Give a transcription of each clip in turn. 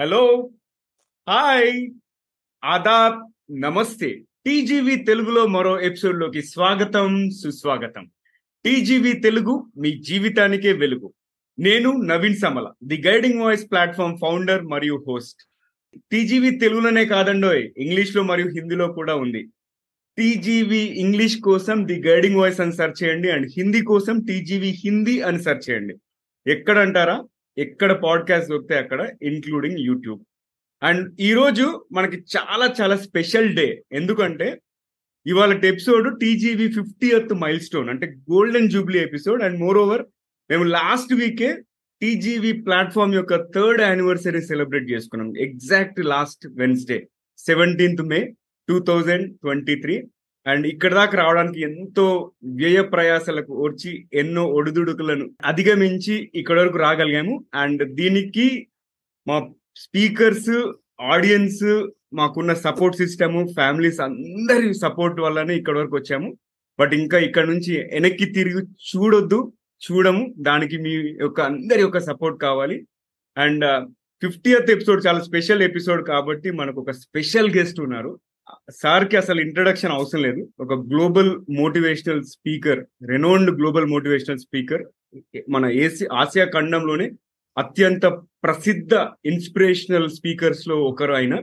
Hello hi Aadab నమస్తే TGV తెలుగులో మరో ఎపిసోడ్లోకి స్వాగతం సుస్వాగతం. టీజీవి తెలుగు మీ జీవితానికే వెలుగు. నేను Naveen Samala the guiding voice platform founder మరియు హోస్ట్ టీజీవి తెలుగులోనే కాదండోయ్ ఇంగ్లీష్లో మరియు హిందీలో కూడా ఉంది. టీజీవి ఇంగ్లీష్ కోసం ది గైడింగ్ వాయిస్ అని సెర్చ్ చేయండి అండ్ హిందీ కోసం టీజీవి హిందీ అని సెర్చ్ చేయండి. ఎక్కడ అంటారా ఎక్కడ పాడ్కాస్ట్ దొరికితే అక్కడ ఇంక్లూడింగ్ యూట్యూబ్ అండ్ ఈరోజు మనకి చాలా చాలా స్పెషల్ డే ఎందుకంటే ఇవాళ episode fifty fiftieth milestone అంటే golden jubilee episode and more over మేము లాస్ట్ వీకే టీజీవీ ప్లాట్ఫామ్ యొక్క థర్డ్ యానివర్సరీ సెలబ్రేట్ చేసుకున్నాం. Exact last Wednesday seventeenth May two thousand twenty three and ఇక్కడ దాకా రావడానికి ఎంతో వ్యయ ప్రయాసాలకు ఓర్చి ఎన్నో ఒడిదుడుకులను అధిగమించి ఇక్కడ వరకు రాగలిగాము. అండ్ దీనికి మా స్పీకర్స్ ఆడియన్స్ మాకున్న సపోర్ట్ సిస్టమ్ ఫ్యామిలీస్ అందరి సపోర్ట్ వల్లనే ఇక్కడ వరకు వచ్చాము. బట్ ఇంకా ఇక్కడ నుంచి వెనక్కి తిరిగి చూడొద్దు చూడము. దానికి మీ యొక్క అందరి యొక్క సపోర్ట్ కావాలి. అండ్ ఫిఫ్టీయత్ ఎపిసోడ్ చాలా స్పెషల్ ఎపిసోడ్ కాబట్టి మనకు ఒక స్పెషల్ గెస్ట్ ఉన్నారు. సార్కి అసలు ఇంట్రడక్షన్ అవసరం లేదు. ఒక global motivational speaker renowned global motivational speaker మన ఏసి ఆసియా ఖండంలోనే అత్యంత ప్రసిద్ధ ఇన్స్పిరేషనల్ స్పీకర్స్లో ఒకరు అయిన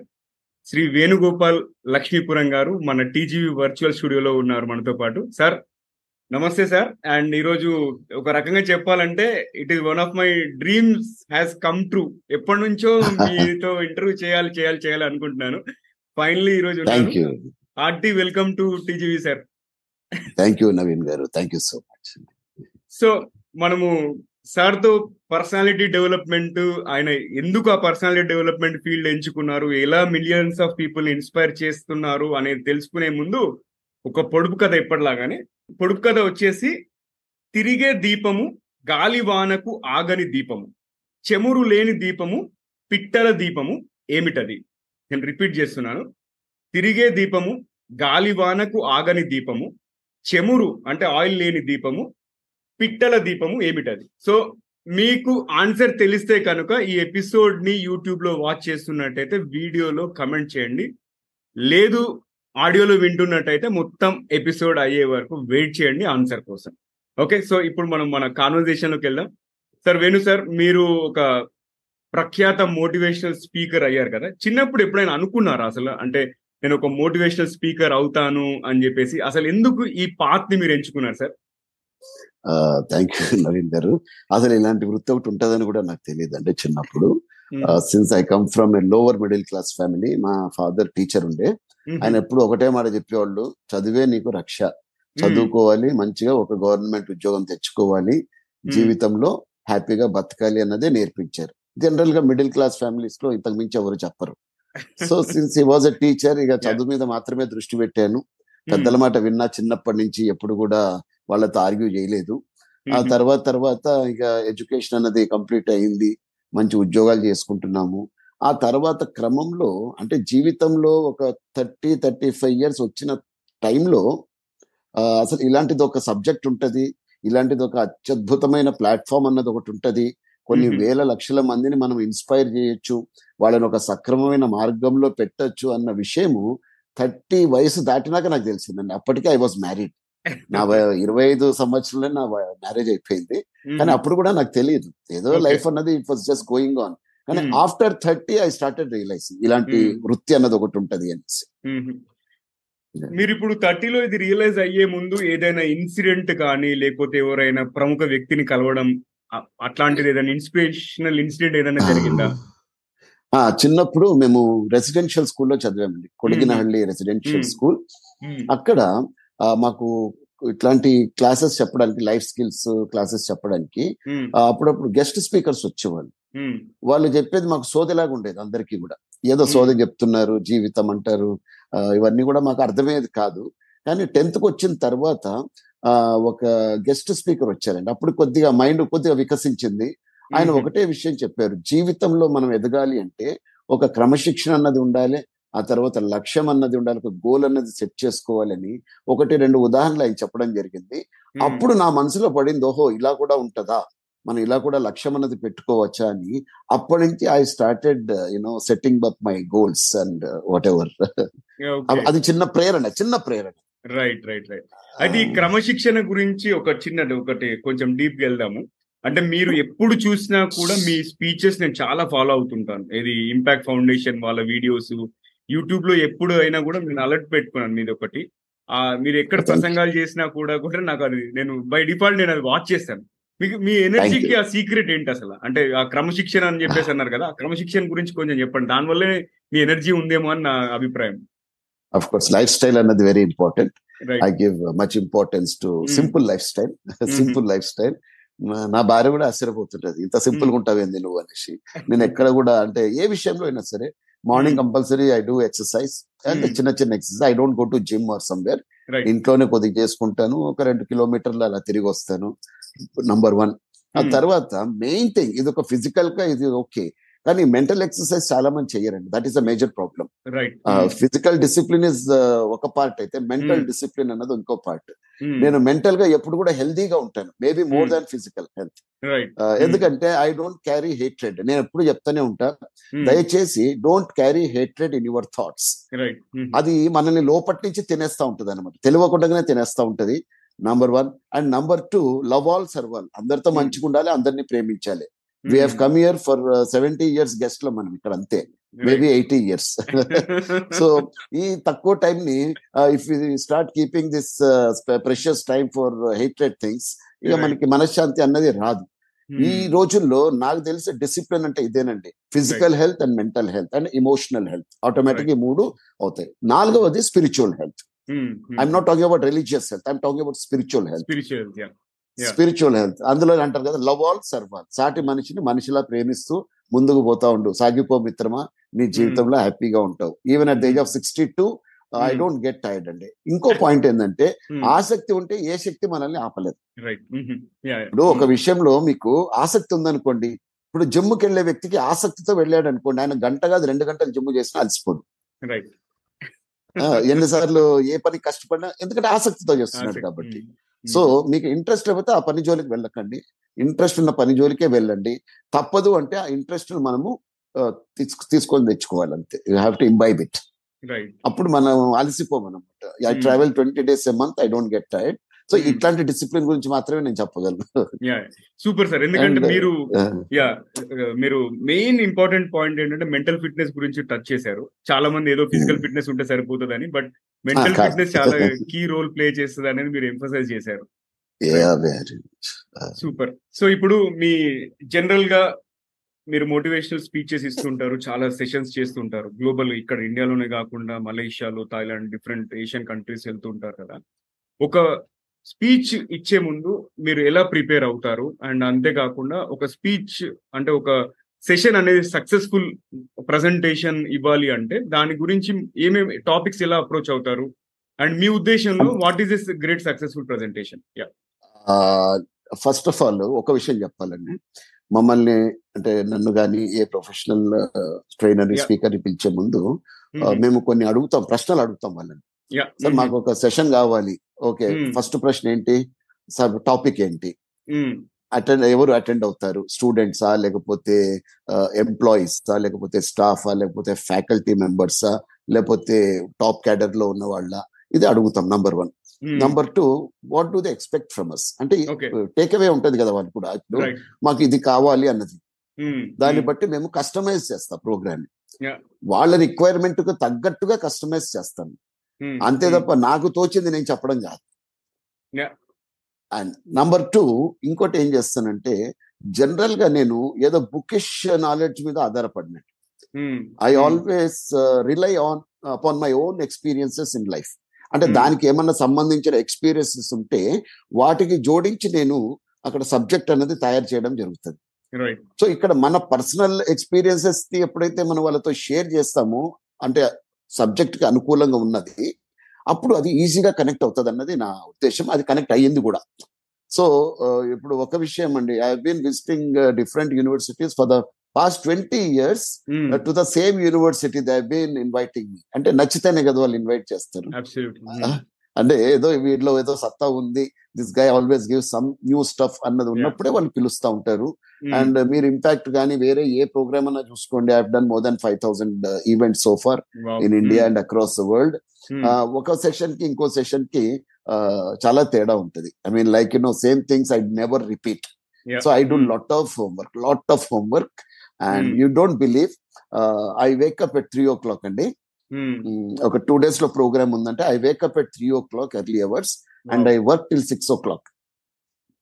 శ్రీ వేణుగోపాల్ లక్ష్మీపురం గారు మన టీజీవి వర్చువల్ స్టూడియోలో ఉన్నారు మనతో పాటు. సార్ నమస్తే సార్. అండ్ ఈరోజు ఒక రకంగా చెప్పాలంటే it is one of my dreams has come true ఎప్పటి నుంచో మీతో ఇంటర్వ్యూ చేయాలి చేయాలి చేయాలి అనుకుంటున్నాను. ఫైనలీ ఈ రోజు thank you hearty welcome to TGV sir thank you Naveen garu. Thank you so much so మనము సార్తో పర్సనాలిటీ డెవలప్మెంట్ ఆయన ఎందుకు ఆ పర్సనాలిటీ డెవలప్మెంట్ ఫీల్డ్ ఎంచుకున్నారు? ఎలా మిలియన్స్ ఆఫ్ పీపుల్ ఇన్స్పైర్ చేస్తున్నారు? అనేది తెలుసుకునే ముందు ఒక పొడుపు కథ ఎప్పటిలాగానే పొడుపు కథ వచ్చేసి తిరిగే దీపము గాలివానకు ఆగని దీపము చెమురు లేని దీపము పిట్టల దీపము ఏమిటది? నేను రిపీట్ చేస్తున్నాను. తిరిగే దీపము గాలివానకు ఆగని దీపము చెమురు అంటే ఆయిల్ లేని దీపము పిట్టల దీపము ఏమిటది? సో మీకు ఆన్సర్ తెలిస్తే కనుక ఈ ఎపిసోడ్ని యూట్యూబ్లో వాచ్ చేస్తున్నట్టయితే వీడియోలో కమెంట్ చేయండి. లేదు ఆడియోలో వింటున్నట్టయితే మొత్తం ఎపిసోడ్ అయ్యే వరకు వెయిట్ చేయండి ఆన్సర్ కోసం. ఓకే సో ఇప్పుడు మనం మన కాన్వర్జేషన్లోకి వెళ్దాం. సార్ వేణు సార్ మీరు ఒక ప్రఖ్యాత మోటివేషనల్ స్పీకర్ అయ్యారు కదా. చిన్నప్పుడు ఎప్పుడైనా అనుకున్నారా అసలు? అంటే నేను ఒక మోటివేషనల్ స్పీకర్ అవుతాను అని చెప్పేసి అసలు ఎందుకు ఈ పాత్ని మీరు ఎంచుకున్నారు సార్? థ్యాంక్ యూ నవీన్ గారు. అసలు ఇలాంటి వృత్తి ఒకటి ఉంటుందని కూడా నాకు తెలియదు అంటే చిన్నప్పుడు. Since I come from a lower middle class family మా ఫాదర్ టీచర్ ఉండే. ఆయన ఎప్పుడు ఒకటే మాట చెప్పేవాళ్ళు చదివే నీకు రక్ష. చదువుకోవాలి మంచిగా ఒక గవర్నమెంట్ ఉద్యోగం తెచ్చుకోవాలి. జీవితంలో హ్యాపీగా బతకాలి అన్నదే నేర్పించారు. జనరల్గా మిడిల్ క్లాస్ ఫ్యామిలీస్లో ఇంతకు మించి ఎవరు చెప్పరు. So since he was a teacher ఇక చదువు మీద మాత్రమే దృష్టి పెట్టాను. పెద్దల మాట విన్నా చిన్నప్పటి నుంచి ఎప్పుడు కూడా వాళ్ళతో ఆర్గ్యూ చేయలేదు. ఆ తర్వాత తర్వాత ఇక ఎడ్యుకేషన్ అన్నది కంప్లీట్ అయింది. మంచి ఉద్యోగాలు చేసుకుంటున్నాము. ఆ తర్వాత క్రమంలో అంటే జీవితంలో ఒక థర్టీ థర్టీ ఫైవ్ ఇయర్స్ వచ్చిన టైంలో అసలు ఇలాంటిది ఒక సబ్జెక్ట్ ఉంటది. ఇలాంటిది ఒక అత్యద్భుతమైన ప్లాట్ఫామ్ అన్నది ఒకటి ఉంటది. కొన్ని వేల లక్షల మందిని మనం ఇన్స్పైర్ చేయొచ్చు వాళ్ళని ఒక సక్రమమైన మార్గంలో పెట్టొచ్చు అన్న విషయము థర్టీ వయసు దాటినాక నాకు తెలిసిందండి. అప్పటికే ఐ వాజ్ మ్యారీడ్ నా ఇరవై ఐదు సంవత్సరంలో నా మ్యారేజ్ అయిపోయింది. కానీ అప్పుడు కూడా నాకు తెలియదు. ఏదో లైఫ్ అన్నది it was just going on కానీ after thirty I started realising ఇలాంటి వృత్తి అన్నది ఒకటి ఉంటది అనేసి. మీరు ఇప్పుడు థర్టీలో ఇది రియలైజ్ అయ్యే ముందు ఏదైనా ఇన్సిడెంట్ కానీ లేకపోతే ఎవరైనా ప్రముఖ వ్యక్తిని కలవడం అట్లాంటిది ఏదైనా ఇన్స్పిరేషనల్ ఇన్సిడెంట్ ఏదైనా జరిగిందా? చిన్నప్పుడు మేము రెసిడెన్షియల్ స్కూల్లో చదివామండి. కొడిగినహಳ್ಳಿ రెసిడెన్షియల్ స్కూల్ అక్కడ మాకు ఇట్లాంటి క్లాసెస్ చెప్పడానికి లైఫ్ స్కిల్స్ క్లాసెస్ చెప్పడానికి అప్పుడప్పుడు గెస్ట్ స్పీకర్స్ వచ్చేవాళ్ళు. వాళ్ళు చెప్పేది మాకు సోదిలాగా ఉండేది అందరికీ కూడా. ఏదో సోది చెప్తున్నారు జీవితం అంటారు ఇవన్నీ కూడా మాకు అర్థమయ్యేది కాదు. కానీ టెన్త్కి వచ్చిన తర్వాత ఒక గెస్ట్ స్పీకర్ వచ్చారండి. అప్పుడు కొద్దిగా మైండ్ కొద్దిగా వికసించింది. ఆయన ఒకటే విషయం చెప్పారు. జీవితంలో మనం ఎదగాలి అంటే ఒక క్రమశిక్షణ అన్నది ఉండాలి. ఆ తర్వాత లక్ష్యం అన్నది ఉండాలి. ఒక గోల్ అన్నది సెట్ చేసుకోవాలని ఒకటి రెండు ఉదాహరణలు ఆయన చెప్పడం జరిగింది. అప్పుడు నా మనసులో పడింది ఓహో ఇలా కూడా ఉంటదా? మనం ఇలా కూడా లక్ష్యం అన్నది పెట్టుకోవచ్చా అని అప్పటి నుంచి I started you know setting up my goals and whatever అది చిన్న ప్రేరణ చిన్న ప్రేరణ. రైట్ రైట్ రైట్ అది ఈ క్రమశిక్షణ గురించి ఒక చిన్నది ఒకటి కొంచెం డీప్గా వెళ్దాము. అంటే మీరు ఎప్పుడు చూసినా కూడా మీ స్పీచెస్ నేను చాలా ఫాలో అవుతుంటాను. ఇది ఇంపాక్ట్ ఫౌండేషన్ వాళ్ళ వీడియోస్ యూట్యూబ్లో ఎప్పుడు అయినా కూడా నేను అలర్ట్ పెట్టుకున్నాను మీది ఒకటి. ఆ మీరు ఎక్కడ. ప్రసంగాలు చేసినా కూడా కూడా నాకు అది నేను బై డిఫాల్ట్ నేను అది వాచ్ చేస్తాను. మీకు మీ ఎనర్జీకి. ఆ సీక్రెట్ ఏంటి అసలు? అంటే ఆ క్రమశిక్షణ అని చెప్పేసి అన్నారు కదా ఆ క్రమశిక్షణ గురించి కొంచెం చెప్పండి. దానివల్లే మీ ఎనర్జీ ఉందేమో అని నా అభిప్రాయం. అఫ్ కోర్స్ లైఫ్ స్టైల్ అన్నది very important I give much importance to Mm. Simple lifestyle simple lifestyle నా భార్య కూడా ఆశ్చర్యపోతుంటది. ఇంత సింపుల్గా ఉంటావేంది నువ్వు అనేసి. నేను ఎక్కడ కూడా అంటే ఏ విషయంలో అయినా సరే morning. Compulsory I do exercise and. చిన్న చిన్న exercise I don't go to gym or somewhere ఇంట్లోనే కొద్దిగా చేసుకుంటాను. ఒక రెండు కిలోమీటర్లు అలా తిరిగి వస్తాను. నంబర్ వన్ ఆ Mm. తర్వాత మెయిన్ థింగ్ ఇది ఒక ఫిజికల్గా ఇది ఓకే కానీ మెంటల్ ఎక్సర్సైజ్ చాలా మంది చేయరండి that is a major problem physical discipline is ఒక పార్ట్ అయితే మెంటల్. డిసిప్లిన్ అన్నది ఇంకో పార్ట్ నేను మెంటల్గా ఎప్పుడు కూడా హెల్దీగా ఉంటాను. Maybe more. Than physical health ఎందుకంటే ఐ డోంట్ క్యారీ హేట్రెడ్ నేను ఎప్పుడు చెప్తానే ఉంటా. దయచేసి don't carry hatred in your thoughts అది మనల్ని లోపటి నుంచి తినేస్తా ఉంటది అనమాట తెలియకుండానే తినేస్తా ఉంటది. Number one and number two love all serve all అందరితో. మంచిగా ఉండాలి అందరినీ ప్రేమించాలి. We have come here for seventy years గెస్ట్లో మనం ఇక్కడ అంతే. మేబీ ఎయిటీ ఇయర్స్ సో ఈ తక్కువ టైం ని if start keeping this precious time for hatred things ఇక. మనకి మనశ్శాంతి అన్నది రాదు. ఈ రోజుల్లో నాకు తెలిసి డిసిప్లిన్ అంటే ఇదేనండి. Physical health and mental health and emotional health automatic ఈ మూడు అవుతాయి. నాలుగవది spiritual health I'm not talking about religious health I'm talking about spiritual health spiritual health అందులో అంటారు కదా లవ్ ఆల్ సర్వాల్ సాటి మనిషిని మనిషిలా ప్రేమిస్తూ ముందుకు పోతా ఉండు. సాగిపో మిత్రమా నీ జీవితంలో హ్యాపీగా ఉంటావు. Even at the age of sixty two I Hmm. Don't get tired అండి. ఇంకో పాయింట్ ఏంటంటే Hmm. ఆసక్తి ఉంటే ఏ శక్తి మనల్ని ఆపలేదు. యా ఇప్పుడు ఒక విషయంలో మీకు ఆసక్తి ఉందనుకోండి ఇప్పుడు జిమ్కి వెళ్ళే వ్యక్తికి ఆసక్తితో వెళ్ళాడు అనుకోండి ఆయన గంట కాదు రెండు గంటలు జిమ్ చేసినా అలసిపోదు ఎన్నిసార్లు ఏ పని కష్టపడినా ఎందుకంటే ఆసక్తితో చేస్తున్నాడు కాబట్టి. సో మీకు ఇంట్రెస్ట్ లేకపోతే ఆ పని జోలికి వెళ్ళకండి. ఇంట్రెస్ట్ ఉన్న పని జోలికే వెళ్ళండి. తప్పదు అంటే ఆ ఇంట్రెస్ట్ మనము తీసుకొని తెచ్చుకోవాలి అంతే. You have to imbibe it. అప్పుడు మనం అలసిపోం అనమాట I. Travel twenty days a month I don't get tired. So Hmm. ఇట్లాంటి డిసిప్లిన్ గురించి మాత్రమే నేను చెప్పగలను. సూపర్ సార్ ఎందుకంటే And, మీరు uh, యా మీరు మెయిన్ ఇంపార్టెంట్ పాయింట్ ఏంటంటే మెంటల్ ఫిట్నెస్ గురించి టచ్ చేశారు. చాలా మంది ఏదో ఫిజికల్ Hmm. ఫిట్నెస్ ఉంటే సరిపోతుందని బట్ మెంటల్. ఫిట్నెస్ చాలా కీ రోల్ ప్లే చేస్తుంది అనేది మీరు ఎంఫసైజ్ చేశారు. సూపర్ సో ఇప్పుడు మీ జనరల్గా మీరు మోటివేషనల్ స్పీచెస్ ఇస్తుంటారు చాలా సెషన్స్ చేస్తుంటారు. గ్లోబల్ ఇక్కడ ఇండియాలోనే కాకుండా మలేషియాలో థాయిలాండ్ డిఫరెంట్ ఏషియన్ కంట్రీస్ వెళ్తుంటారు కదా. ఒక స్పీచ్ ఇచ్చే ముందు మీరు ఎలా ప్రిపేర్ అవుతారు? అండ్ అంతేకాకుండా ఒక స్పీచ్ అంటే ఒక సెషన్ అనేది సక్సెస్ఫుల్ ప్రజెంటేషన్ ఇవ్వాలి అంటే దాని గురించి ఏమేమి టాపిక్స్ ఎలా అప్రోచ్ అవుతారు? అండ్ మీ ఉద్దేశంలో what is this great successful presentation? First of all ఒక విషయం చెప్పాలండి. మమ్మల్ని అంటే నన్ను కానీ ఏ ప్రొఫెషనల్ ట్రైనర్. స్పీకర్ పిలిచే ముందు మేము కొన్ని అడుగుతాం ప్రశ్నలు అడుగుతాం వాళ్ళని. సార్ మాకు ఒక సెషన్ కావాలి. ఓకే. ఫస్ట్ ప్రశ్న ఏంటి? సార్ టాపిక్ ఏంటి? అటెండ్ ఎవరు అటెండ్ అవుతారు? స్టూడెంట్సా లేకపోతే ఎంప్లాయీసా లేకపోతే స్టాఫా లేకపోతే ఫ్యాకల్టీ మెంబర్సా లేకపోతే టాప్ క్యాడర్లో ఉన్న వాళ్ళ? ఇది అడుగుతాం number one number two what do they expect from us అంటే టేక్ అవే ఉంటది కదా వాళ్ళు కూడా. ఇప్పుడు మాకు ఇది కావాలి అన్నది. దాన్ని బట్టి మేము కస్టమైజ్ చేస్తాం ప్రోగ్రామ్. వాళ్ళ రిక్వైర్మెంట్కు తగ్గట్టుగా కస్టమైజ్ చేస్తాను అంతే తప్ప నాకు తోచింది నేను చెప్పడం కాదు. అండ్ నంబర్ టూ ఇంకోటి ఏం చేస్తానంటే జనరల్గా నేను ఏదో బుకిష్ నాలెడ్జ్ మీద ఆధారపడినట్టు I Hmm. Always rely on upon my own experiences in life. అంటే Hmm. దానికి ఏమన్నా సంబంధించిన ఎక్స్పీరియన్సెస్ ఉంటే వాటికి జోడించి నేను అక్కడ సబ్జెక్ట్ అనేది తయారు చేయడం జరుగుతుంది. సో ఇక్కడ మన పర్సనల్ ఎక్స్పీరియన్సెస్ ఎప్పుడైతే మనం వాళ్ళతో షేర్ చేస్తామో అంటే సబ్జెక్ట్కి అనుకూలంగా ఉన్నది అప్పుడు అది ఈజీగా కనెక్ట్ అవుతుంది అన్నది నా ఉద్దేశం. అది కనెక్ట్ అయ్యింది కూడా. సో ఇప్పుడు ఒక విషయం అండి. I been visiting different universities for the past twenty years to the same university they been inviting me. అంటే నచ్చితేనే కదా వాళ్ళు ఇన్వైట్ చేస్తారు. అంటే ఏదో వీటిలో ఏదో సత్తా ఉంది. This guy always give some new stuff అన్నది ఉన్నప్పుడే వాళ్ళు పిలుస్తా ఉంటారు. అండ్ మీరు ఇంపాక్ట్ కానీ వేరే ఏ ప్రోగ్రామ్ అన్నా చూసుకోండి. I done more than five thousand event so far in India and across the world ఒక సెషన్కి ఇంకో సెషన్కి చాలా తేడా ఉంటది. I mean like you know same things I never repeat so I do lot of homework lot of homework and you don't believe I wake up at three o'clock అండి. ఒక two డేస్లో ప్రోగ్రామ్ ఉందంటే I wake up at three o'clock early hours and I work till six o'clock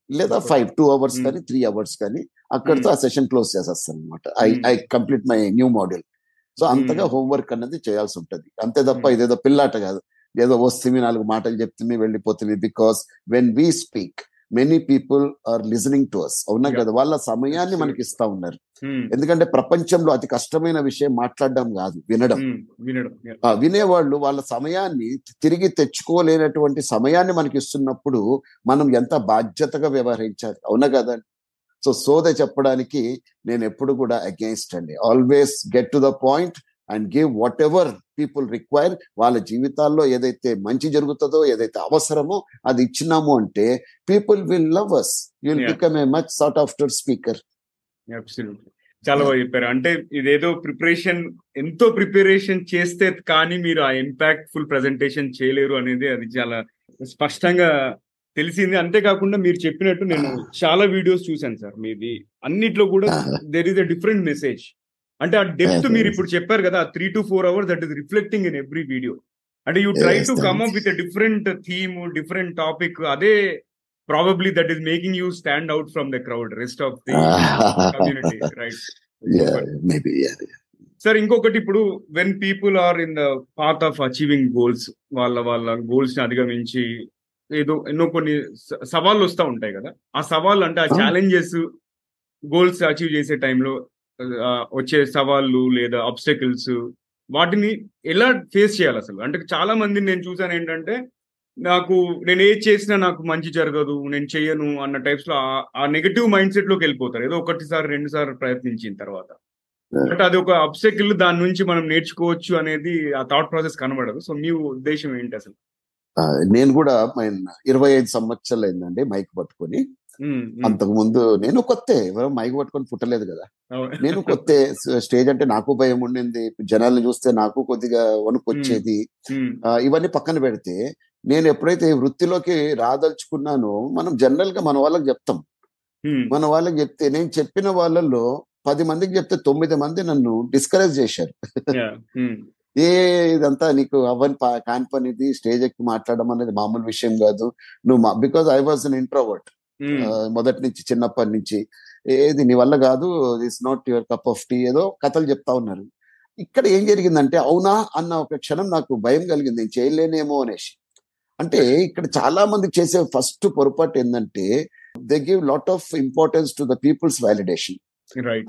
లేదా five two hours కానీ three hours కానీ అక్కడితో ఆ session close చేసేస్తాను అనమాట I I complete my new model so అంతగా హోంవర్క్ అన్నది చేయాల్సి ఉంటది. అంతే తప్ప ఇదేదో పిల్లాట కాదు. ఏదో వస్తుంది నాలుగు మాటలు చెప్తుంది వెళ్ళిపోతుంది because when we speak many people are listening to us అవునా కదా? వాళ్ళ సమయాన్ని మనకి ఇస్తా ఉన్నారు. ఎందుకంటే ప్రపంచంలో అతి కష్టమైన విషయం మాట్లాడడం కాదు వినడం. వినేవాళ్ళు వాళ్ళ సమయాన్ని తిరిగి తెచ్చుకోలేనటువంటి సమయాన్ని మనకి ఇస్తున్నప్పుడు మనం ఎంత బాధ్యతగా వ్యవహరించాలి. అవునా కదా? సో సోద చెప్పడానికి నేను ఎప్పుడు కూడా అగేన్స్ట్ అండి. Always get to the point and give whatever people require వాళ్ళ జీవితాల్లో ఏదైతే మంచి జరుగుతుందో ఏదైతే అవసరమో అది ఇచ్చినాము అంటే people will love us will become a much sought after speaker చాలా బాగా చెప్పారు. అంటే ఇదేదో ప్రిపరేషన్ ఎంతో ప్రిపరేషన్ చేస్తే కానీ మీరు ఆ ఇంపాక్ట్ఫుల్ ప్రెజెంటేషన్ చేయలేరు అనేది అది చాలా స్పష్టంగా తెలిసింది. అంతేకాకుండా మీరు చెప్పినట్టు నేను చాలా వీడియోస్ చూశాను సార్. మీది అన్నిట్లో కూడా there is a different message అంటే ఆ డెప్త్ మీరు ఇప్పుడు చెప్పారు కదా three to four hours that is reflecting in every video అంటే you try to come up with different theme different topic అదే probably that is making you stand out from the crowd rest of the community right sir ఇంకొకటి ఇప్పుడు when people are in the path of achieving goals వాళ్ళ వాళ్ళ గోల్స్ని అధిగమించి ఏదో ఎన్నో కొన్ని సవాళ్ళు వస్తూ ఉంటాయి కదా. ఆ సవాళ్ళు అంటే ఆ ఛాలెంజెస్ గోల్స్ అచీవ్ చేసే టైంలో వచ్చే సవాళ్ళు లేదా అబ్స్టకిల్స్ వాటిని ఎలా ఫేస్ చేయాలి అసలు? అంటే చాలా మందిని నేను చూసాను ఏంటంటే నాకు నేను ఏది చేసినా నాకు మంచి జరగదు నేను చెయ్యను అన్న టైప్స్లో ఆ నెగటివ్ మైండ్ సెట్లోకి వెళ్ళిపోతారు. ఏదో ఒకటిసారి రెండు సార్లు ప్రయత్నించిన తర్వాత. బట్ అది ఒక అబ్సెకిల్ దాని నుంచి మనం నేర్చుకోవచ్చు అనేది ఆ థాట్ ప్రాసెస్ కనబడదు. సో మీ ఉద్దేశం ఏంటి అసలు? నేను కూడా ఇరవై ఐదు సంవత్సరాలు అయిందండి మైక్ పట్టుకొని. అంతకు ముందు నేను కొత్త ఎవరో మైక్ పట్టుకొని పుట్టలేదు కదా. నేను కొత్త స్టేజ్ అంటే నాకు భయం ఉండింది. జనాల్ని చూస్తే నాకు కొద్దిగా వణుకొచ్చేది. ఇవన్నీ పక్కన పెడితే నేను ఎప్పుడైతే వృత్తిలోకి రాదలుచుకున్నానో మనం జనరల్గా మన వాళ్ళకి చెప్తాం. మన వాళ్ళకి చెప్తే నేను చెప్పిన వాళ్ళల్లో పది మందికి చెప్తే తొమ్మిది మంది నన్ను డిస్కరేజ్ చేశారు. ఏ ఇదంతా నీకు అవని కాని పనిది స్టేజ్ ఎక్కి మాట్లాడడం అనేది మామూలు విషయం కాదు. నువ్వు because I was an introvert మొదటి నుంచి చిన్నప్పటి నుంచి. ఏది నీ వల్ల కాదు is not your cup of tea ఏదో కథలు చెప్తా ఉన్నారు. ఇక్కడ ఏం జరిగిందంటే అవునా అన్న ఒక క్షణం నాకు భయం కలిగింది నేను చేయలేనేమో అనేసి. అంటే ఇక్కడ చాలా మంది చేసే ఫస్ట్ పొరపాటు ఏంటంటే they give lot of importance to the peoples validation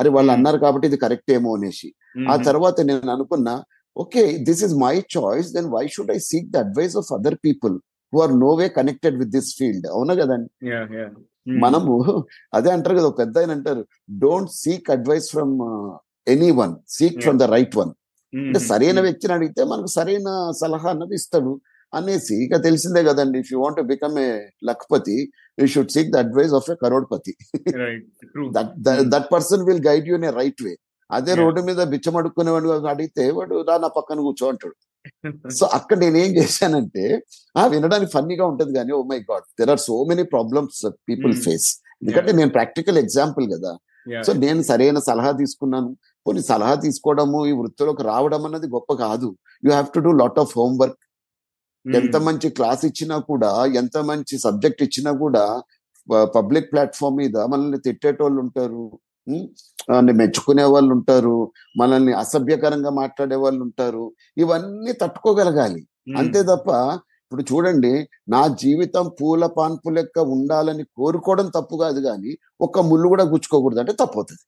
అరే వాళ్ళు అన్నారు కాబట్టి ఇది కరెక్ట్ ఏమో అనేసి. ఆ తర్వాత నేను అనుకున్నా okay this is my choice then why should I seek the advice of other people who are no way connected with this field అవునా కదండి? మనము అదే అంటారు కదా పెద్ద ఆయన అంటారు don't seek advice from any one seek from the right one అంటే సరైన వ్యక్తిని అడిగితే మనకు సరైన సలహా అన్నది ఇస్తాడు అనేసి ఇక తెలిసిందే కదండి. If you want become a lakhpati you should seek the advice of a crorepati that person will guide you in a right way అదే రోడ్డు మీద బిచ్చం అడుక్కునేవాడు అడిగితే వాడు రా నా పక్కన కూర్చో అంటాడు. సో అక్కడ నేనేం చేశానంటే ఆ వినడానికి ఫన్నీగా ఉంటది కానీ ఓ my god there are so many problems people face ఎందుకంటే నేను ప్రాక్టికల్ ఎగ్జాంపుల్ కదా. సో నేను సరైన సలహా తీసుకున్నాను. కొన్ని సలహా తీసుకోవడము ఈ వృత్తిలోకి రావడం అన్నది గొప్ప కాదు. You have to do lot of homework ఎంత మంచి క్లాస్ ఇచ్చినా కూడా ఎంత మంచి సబ్జెక్ట్ ఇచ్చినా కూడా పబ్లిక్ ప్లాట్ఫామ్ మీద మనల్ని తిట్టేటోళ్ళు ఉంటారు. మెచ్చుకునే వాళ్ళు ఉంటారు మనల్ని అసభ్యకరంగా మాట్లాడే వాళ్ళు ఉంటారు ఇవన్నీ తట్టుకోగలగాలి. అంతే తప్ప ఇప్పుడు చూడండి నా జీవితం పూల పాన్పు లెక్క ఉండాలని కోరుకోవడం తప్పు కాదు కానీ ఒక్క ముళ్ళు కూడా గుచ్చుకోకూడదు అంటే తప్పు అవుతుంది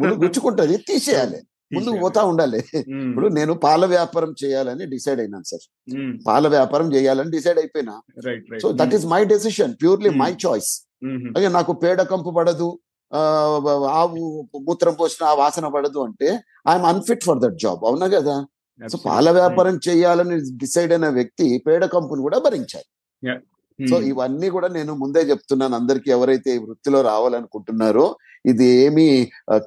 ముళ్ళు గుచ్చుకుంటది తీసేయాలి. ముందుకు పోతా ఉండాలి. ఇప్పుడు నేను పాల వ్యాపారం చేయాలని డిసైడ్ అయినాను సార్. పాల వ్యాపారం చేయాలని డిసైడ్ అయిపోయినా. So that is my decision purely my choice. అదే నాకు పేడ కంపు పడదు ఆవు మూత్రం పోసిన ఆ వాసన పడదు అంటే I'm unfit for that job అవునా కదా? సో పాల వ్యాపారం చేయాలని డిసైడ్ అయిన వ్యక్తి పేడ కంపెనీ కూడా భరించాలి. సో ఇవన్నీ కూడా నేను ముందే చెప్తున్నాను. అందరికి ఎవరైతే ఈ వృత్తిలో రావాలనుకుంటున్నారో ఇది ఏమి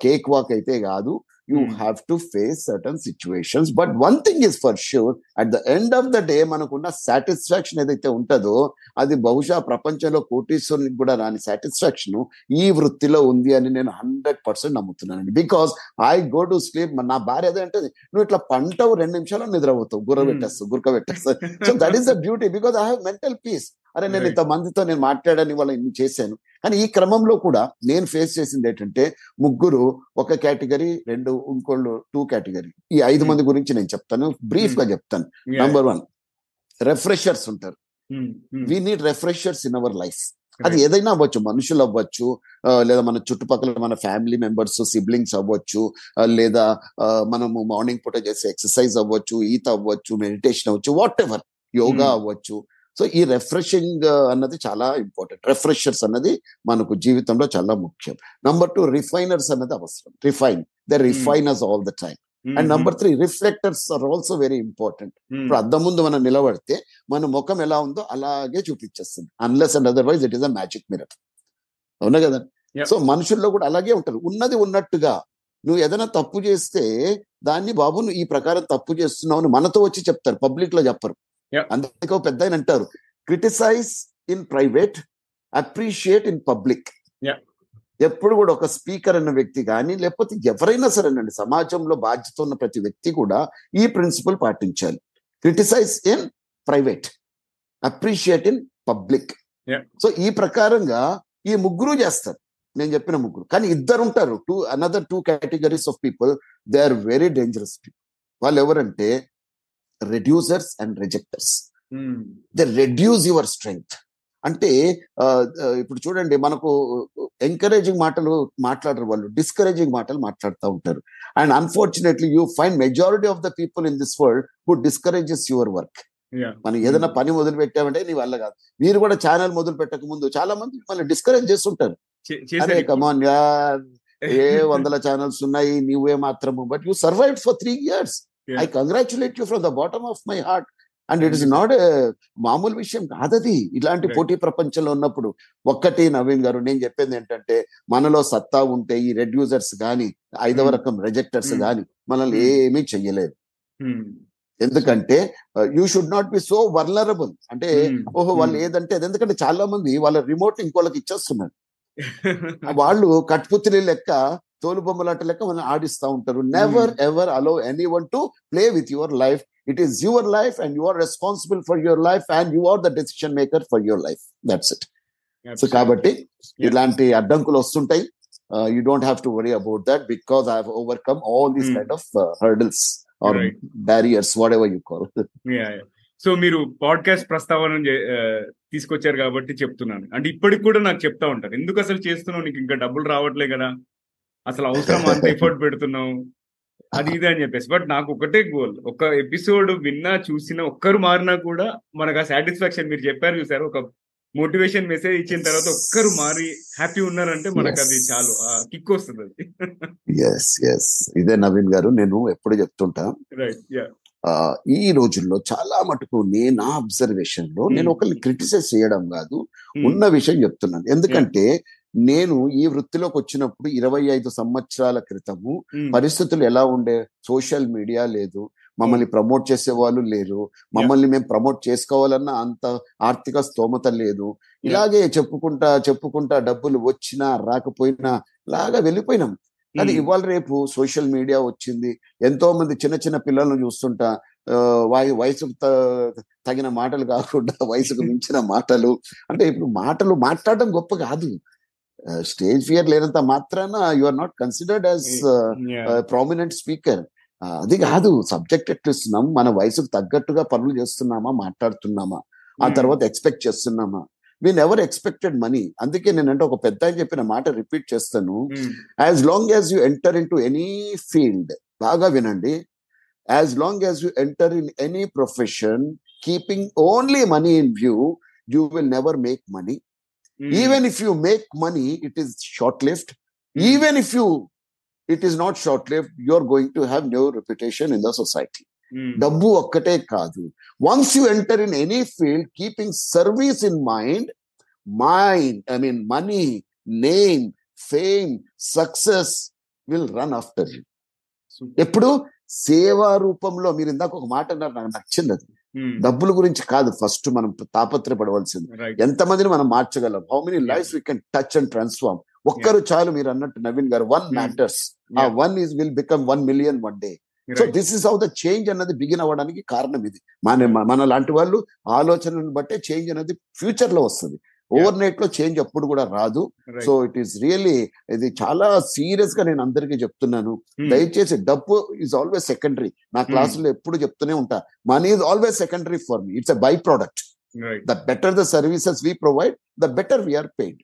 కేక్ వాక్ అయితే కాదు. You Hmm. Have to face certain situations but one thing is for sure at the end of the day మనకున్న సాటిస్ఫాక్షన్ ఏదైతే ఉంటుందో అది బహుశా ప్రపంచంలో కోటీశ్వరునికి కూడా రాని సాటిస్ఫాక్షన్ ఈ వృత్తిలో ఉంది అని నేను hundred percent నమ్ముతున్నానండి because I go to sleep నా భార్య అదే అంటే నువ్వు ఇట్లా పంటవు రెండు నిమిషాలు నిద్రపోతావు గుర్ర Hmm. పెట్టేస్తావు గురక పెట్టేస్తావు so that is the beauty because I have mental peace అరే నేను. ఇంత మందితో నేను మాట్లాడని వాళ్ళ ఇన్ని చేశాను. కానీ ఈ క్రమంలో కూడా నేను ఫేస్ చేసింది ఏంటంటే ముగ్గురు ఒక కేటగిరీ రెండు ఇంకోళ్ళు టూ కేటగిరీ. ఈ ఐదు Hmm. మంది గురించి నేను చెప్తాను. బ్రీఫ్గా చెప్తాను. నంబర్ వన్ రెఫ్రెషర్స్ ఉంటారు. We need refreshers in our life అది. ఏదైనా అవ్వచ్చు మనుషులు అవ్వచ్చు లేదా మన చుట్టుపక్కల మన ఫ్యామిలీ మెంబర్స్ సిబ్లింగ్స్ అవ్వచ్చు లేదా మనము మార్నింగ్ పూట చేసే ఎక్సర్సైజ్ అవ్వచ్చు ఈత అవ్వచ్చు మెడిటేషన్ అవ్వచ్చు వాట్ ఎవర్ యోగా Hmm. అవ్వచ్చు సో ఈ రెఫ్రెషింగ్ అన్నది చాలా ఇంపార్టెంట్ రెఫ్రెషర్స్ అన్నది మనకు జీవితంలో చాలా ముఖ్యం. నంబర్ టూ రిఫైనర్స్ అన్నది అవసరం. Refine the refiners all the time and number three reflectors are also very important ఇప్పుడు అద్దం ముందు మనం నిలబడితే మన ముఖం ఎలా ఉందో అలాగే చూపించేస్తుంది. Unless and otherwise it is a magic mirror అవునా కదా. సో మనుషుల్లో కూడా అలాగే ఉంటారు. ఉన్నది ఉన్నట్టుగా. నువ్వు ఏదైనా తప్పు చేస్తే దాన్ని బాబు నువ్వు ఈ ప్రకారం తప్పు చేస్తున్నావు అని మనతో వచ్చి చెప్తారు. పబ్లిక్లో చెప్పరు. అందుకే పెద్ద ఆయన అంటారు criticise in private appreciate in public. ఎప్పుడు కూడా ఒక స్పీకర్ అన్న వ్యక్తి కానీ లేకపోతే ఎవరైనా సరేనండి సమాజంలో బాధ్యత ఉన్న ప్రతి వ్యక్తి కూడా ఈ ప్రిన్సిపల్ పాటించాలి. Criticise in private appreciate in public. So ఈ ప్రకారంగా ఈ ముగ్గురు చేస్తారు. నేను చెప్పిన ముగ్గురు. కానీ ఇద్దరు ఉంటారు two another two categories of people they are very dangerous people వాళ్ళు ఎవరంటే reducers and rejecters they reduce your strength అంటే ఇప్పుడు చూడండి మనకు ఎంకరేజింగ్ మాటలు మాట్లాడరు వాళ్ళు డిస్కరేజింగ్ మాటలు మాట్లాడుతూ ఉంటారు. And unfortunately you find majority of the people in this world who discourages your work మనం ఏదైనా పని మొదలు పెట్టామంటే నీ వల్ల కాదు. మీరు కూడా ఛానల్ మొదలు పెట్టక ముందు చాలా మంది మళ్ళీ డిస్కరేజ్ చేస్తుంటారు. అరే కమాన్ ఏ వందల ఛానల్స్ ఉన్నాయి నీవే మాత్రము. But you survive for three years. I congratulate you from the bottom of my heart and it is not మామూలు విషయం కాదది. ఇలాంటి. పోటీ ప్రపంచంలో ఉన్నప్పుడు ఒక్కటి నవీన్ గారు నేను చెప్పేది ఏంటంటే మనలో సత్తా ఉంటే ఈ రెడ్యూసర్స్ గాని ఐదవ Hmm. రకం రిజెక్టర్స్ Hmm. గాని మనల్ని Hmm. ఏమీ చెయ్యలేదు. ఎందుకంటే you should not be so vulnerable అంటే ఓహో వాళ్ళు ఏదంటే అది. ఎందుకంటే చాలా మంది వాళ్ళ రిమోట్ ఇంకోళ్ళకి ఇచ్చేస్తున్నారు. వాళ్ళు కట్పుత్రి లెక్క తోలు బొమ్మలాట లెక్క మనం ఆడిస్తా ఉంటారు. Never ever allow any one to play with your life it is your life and you are responsible for your life and you are the decision maker for your life that's it so కాబట్టి ఇలాంటి అడ్డంకులు వస్తుంటాయి. You don't have to worry about that because I have overcome all these. Kind of hurdles or. Barriers whatever you call so మీరు podcast ప్రస్తావన ఆ, తీసుకొచ్చారు కాబట్టి చెప్తున్నాను. అంటే ఇప్పటికి కూడా నాకు చెప్తా ఉంటారు. ఎందుకు అసలు చేస్తున్నావు? నీకు ఇంకా డబ్బులు రావట్లే కదా. అసలు అవసరం అంత ఎఫర్ట్ పెడుతున్నావు? అది ఇది అని చెప్పేసి. బట్ నాకు ఒకటే గోల్ ఒక ఎపిసోడ్ విన్నా చూసినా ఒక్కరు మారినా కూడా మనకు ఆ సాటిస్ఫాక్షన్ మీరు చెప్పారు చూసారు? ఒక మోటివేషన్ మెసేజ్ ఇచ్చిన తర్వాత ఒక్కరు మారి హ్యాపీ ఉన్నారంటే మనకు అది. చాలు. కిక్ వస్తుంది అది. ఎస్ ఎస్ ఇదే నవీన్ గారు. నేను ఎప్పుడు చెప్తుంటా? ఈ రోజుల్లో చాలా మటుకు నేను నా అబ్జర్వేషన్లో నేను Hmm. ఒకరిని క్రిటిసైజ్ చేయడం కాదు ఉన్న విషయం చెప్తున్నాను. ఎందుకంటే నేను ఈ వృత్తిలోకి వచ్చినప్పుడు ఇరవై ఐదు సంవత్సరాల క్రితము పరిస్థితులు ఎలా ఉండే? సోషల్ మీడియా లేదు. మమ్మల్ని ప్రమోట్ చేసే వాళ్ళు లేరు. మమ్మల్ని మేము ప్రమోట్ చేసుకోవాలన్న అంత ఆర్థిక స్తోమత లేదు. ఇలాగే చెప్పుకుంటా చెప్పుకుంటా డబ్బులు వచ్చినా రాకపోయినా ఇలాగా వెళ్ళిపోయినాం. కానీ ఇవాళ రేపు సోషల్ మీడియా వచ్చింది. ఎంతో మంది చిన్న చిన్న పిల్లలను చూస్తుంటా. వయ- వయసుకు తగిన మాటలు కాకుండా వయసుకు మించిన మాటలు. అంటే ఇప్పుడు మాటలు మాట్లాడడం గొప్ప కాదు. స్టేజ్ ఫియర్ లేనంత మాత్రాన you are not considered as prominent speaker అది కాదు సబ్జెక్ట్ ఎట్లా ఇస్తున్నాం మన వయసుకు తగ్గట్టుగా పనులు చేస్తున్నామా మాట్లాడుతున్నామా ఆ తర్వాత ఎక్స్పెక్ట్ చేస్తున్నామా? వీ నెవర్ ఎక్స్పెక్టెడ్ మనీ అందుకే నేనంటే ఒక పెద్ద ఆయన చెప్పిన మాట రిపీట్ చేస్తాను. As long as you enter into any field బాగా వినండి. As long as you enter in any profession keeping only money in view you will never make money even if you make money it is short lift even if you it is not short lift you're going to have new reputation in the society డబ్బు ఒక్కటే కాదు. Once you enter in any field keeping service in mind mind I mean money name fame success will run after you ఎప్పుడు? సేవా రూపంలో. మీరు ఇందాక ఒక మాట అన్నారు నాకు నచ్చింది అది. డబ్బుల గురించి కాదు ఫస్ట్ మనం తాపత్రపడవలసింది ఎంతమందిని మనం మార్చగలం? How many life we can touch and transform ఒక్కరు చాలు మీరు అన్నట్టు నవీన్ గారు వన్ Hmm. మ్యాటర్స్ ఆ Yeah. One is will become one million one day so this is how the change అన్నది బిగిన్ అవ్వడానికి కారణం ఇది. మన మన లాంటి వాళ్ళు ఆలోచనను బట్టే చేంజ్ అనేది ఫ్యూచర్లో వస్తుంది. ఓవర్ నైట్లో చేంజ్ అప్పుడు కూడా రాదు. సో ఇట్ ఈస్ రియల్లీ ఇది చాలా సీరియస్గా నేను అందరికీ చెప్తున్నాను. దయచేసి డబ్బు ఈజ్ ఆల్వేస్ సెకండరీ నా క్లాసులో ఎప్పుడు చెప్తూనే ఉంటా. Money is always secondary for me it's a by product the better the services we provide the better we're paid.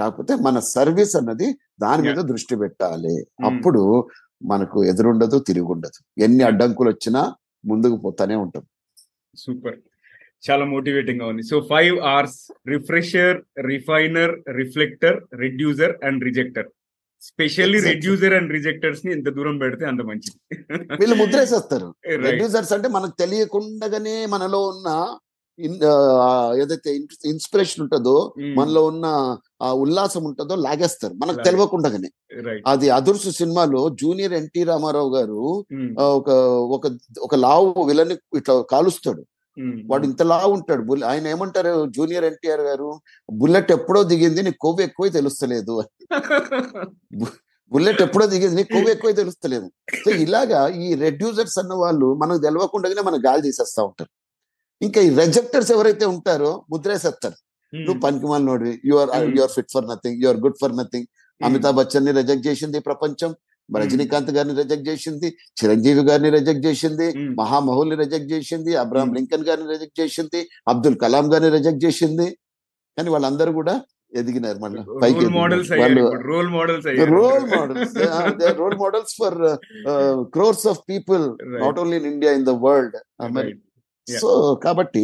కాకపోతే మన సర్వీస్ అన్నది దాని మీద దృష్టి పెట్టాలి. అప్పుడు మనకు ఎదురుండదు తిరిగి ఉండదు ఎన్ని అడ్డంకులు వచ్చినా ముందుకు పోతానే ఉంటాం. సూపర్ చాలా మోటివేటింగ్గా ఉంది. So five hours refresher refiner reflector reducer and rejecter specially. Reducer and రిజెక్టర్స్ని ఎంత దూరం పెడితే అంత మంచిది. వీళ్ళు ముద్రేసేస్తారు. రెడ్యూసర్స్ అంటే మనకు తెలియకుండానే మనలో ఉన్న ఏదైతే ఇన్స్పిరేషన్ ఉంటుందో మనలో ఉన్న ఆ ఉల్లాసం ఉంటుందో లాగేస్తారు. మనకు తెలియకుండానే అది అదుర్సు సినిమాలో జూనియర్ ఎన్టీ రామారావు గారు ఆ, ఒక ఒక ఒక లావు విలని ఇట్లా కాలుస్తాడు. వాడు ఇంత లావు ఉంటాడు. బుల్- ఆయన ఏమంటారు? జూనియర్ ఎన్టీఆర్ గారు బుల్లెట్ ఎప్పుడో దిగింది నీకు కొవ్వు ఎక్కువ తెలుస్తలేదు. బుల్లెట్ ఎప్పుడో దిగింది నీకు కొవ్వు ఎక్కువ తెలుస్తలేదు. సో ఇలాగా ఈ రెడ్యూసర్స్ అన్న వాళ్ళు మనకు తెలియకుండానే మన గాలి తీసేస్తా ఉంటారు. ఇంకా ఈ రెజెక్టర్స్ ఎవరైతే ఉంటారో ముద్రేసేస్తారు. నువ్వు పనికి మాలినోడివి. You are. You are fit for nothing. You are good for nothing. Amitabh బచ్చన్ని reject చేసింది ప్రపంచం. రజనీకాంత్ గారిని రిజెక్ట్ చేసింది చిరంజీవి గారిని రిజెక్ట్ చేసింది మహామహుల్ని రిజెక్ట్ చేసింది అబ్రాహం. లింకన్ గారిని రిజెక్ట్ చేసింది అబ్దుల్ కలాం గారిని రిజెక్ట్ చేసింది. కానీ వాళ్ళందరూ కూడా ఎదిగినారు మళ్ళీ పైకి వాళ్ళు role models role models role models for crores of people not only in India in the world. So కాబట్టి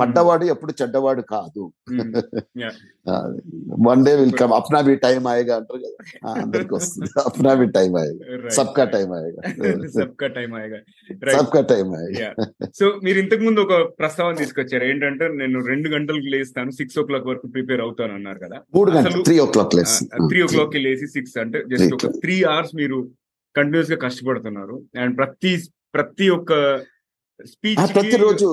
పడ్డవాడు ఎప్పుడు చెడ్డవాడు కాదు. వన్ డే విల్ కమ్ అప్నా బి టైం ఆయేగా అంటారు కదా. అందరికి వస్తుంది. అప్నా బి టైం ఆయేగా సబ్కా టైం ఆయేగా సబ్కా టైం ఆయేగా సబ్కా టైం ఆయేగా సో మీరు ఇంతకు ముందు ఒక ప్రస్తావన తీసుకొచ్చారు. ఏంటంటే నేను రెండు గంటలకు లేస్తాను సిక్స్ ఓ క్లాక్ వరకు ప్రిపేర్ అవుతాను అన్నారు కదా. మూడు గంటలు three o'clock less three o'clock లేసి సిక్స్ అంటే జస్ట్ ఒక త్రీ అవర్స్ మీరు కంటిన్యూస్గా కష్టపడుతున్నారు. అండ్ ప్రతి ప్రతి ఒక్క స్పీచ్ ప్రతిరోజు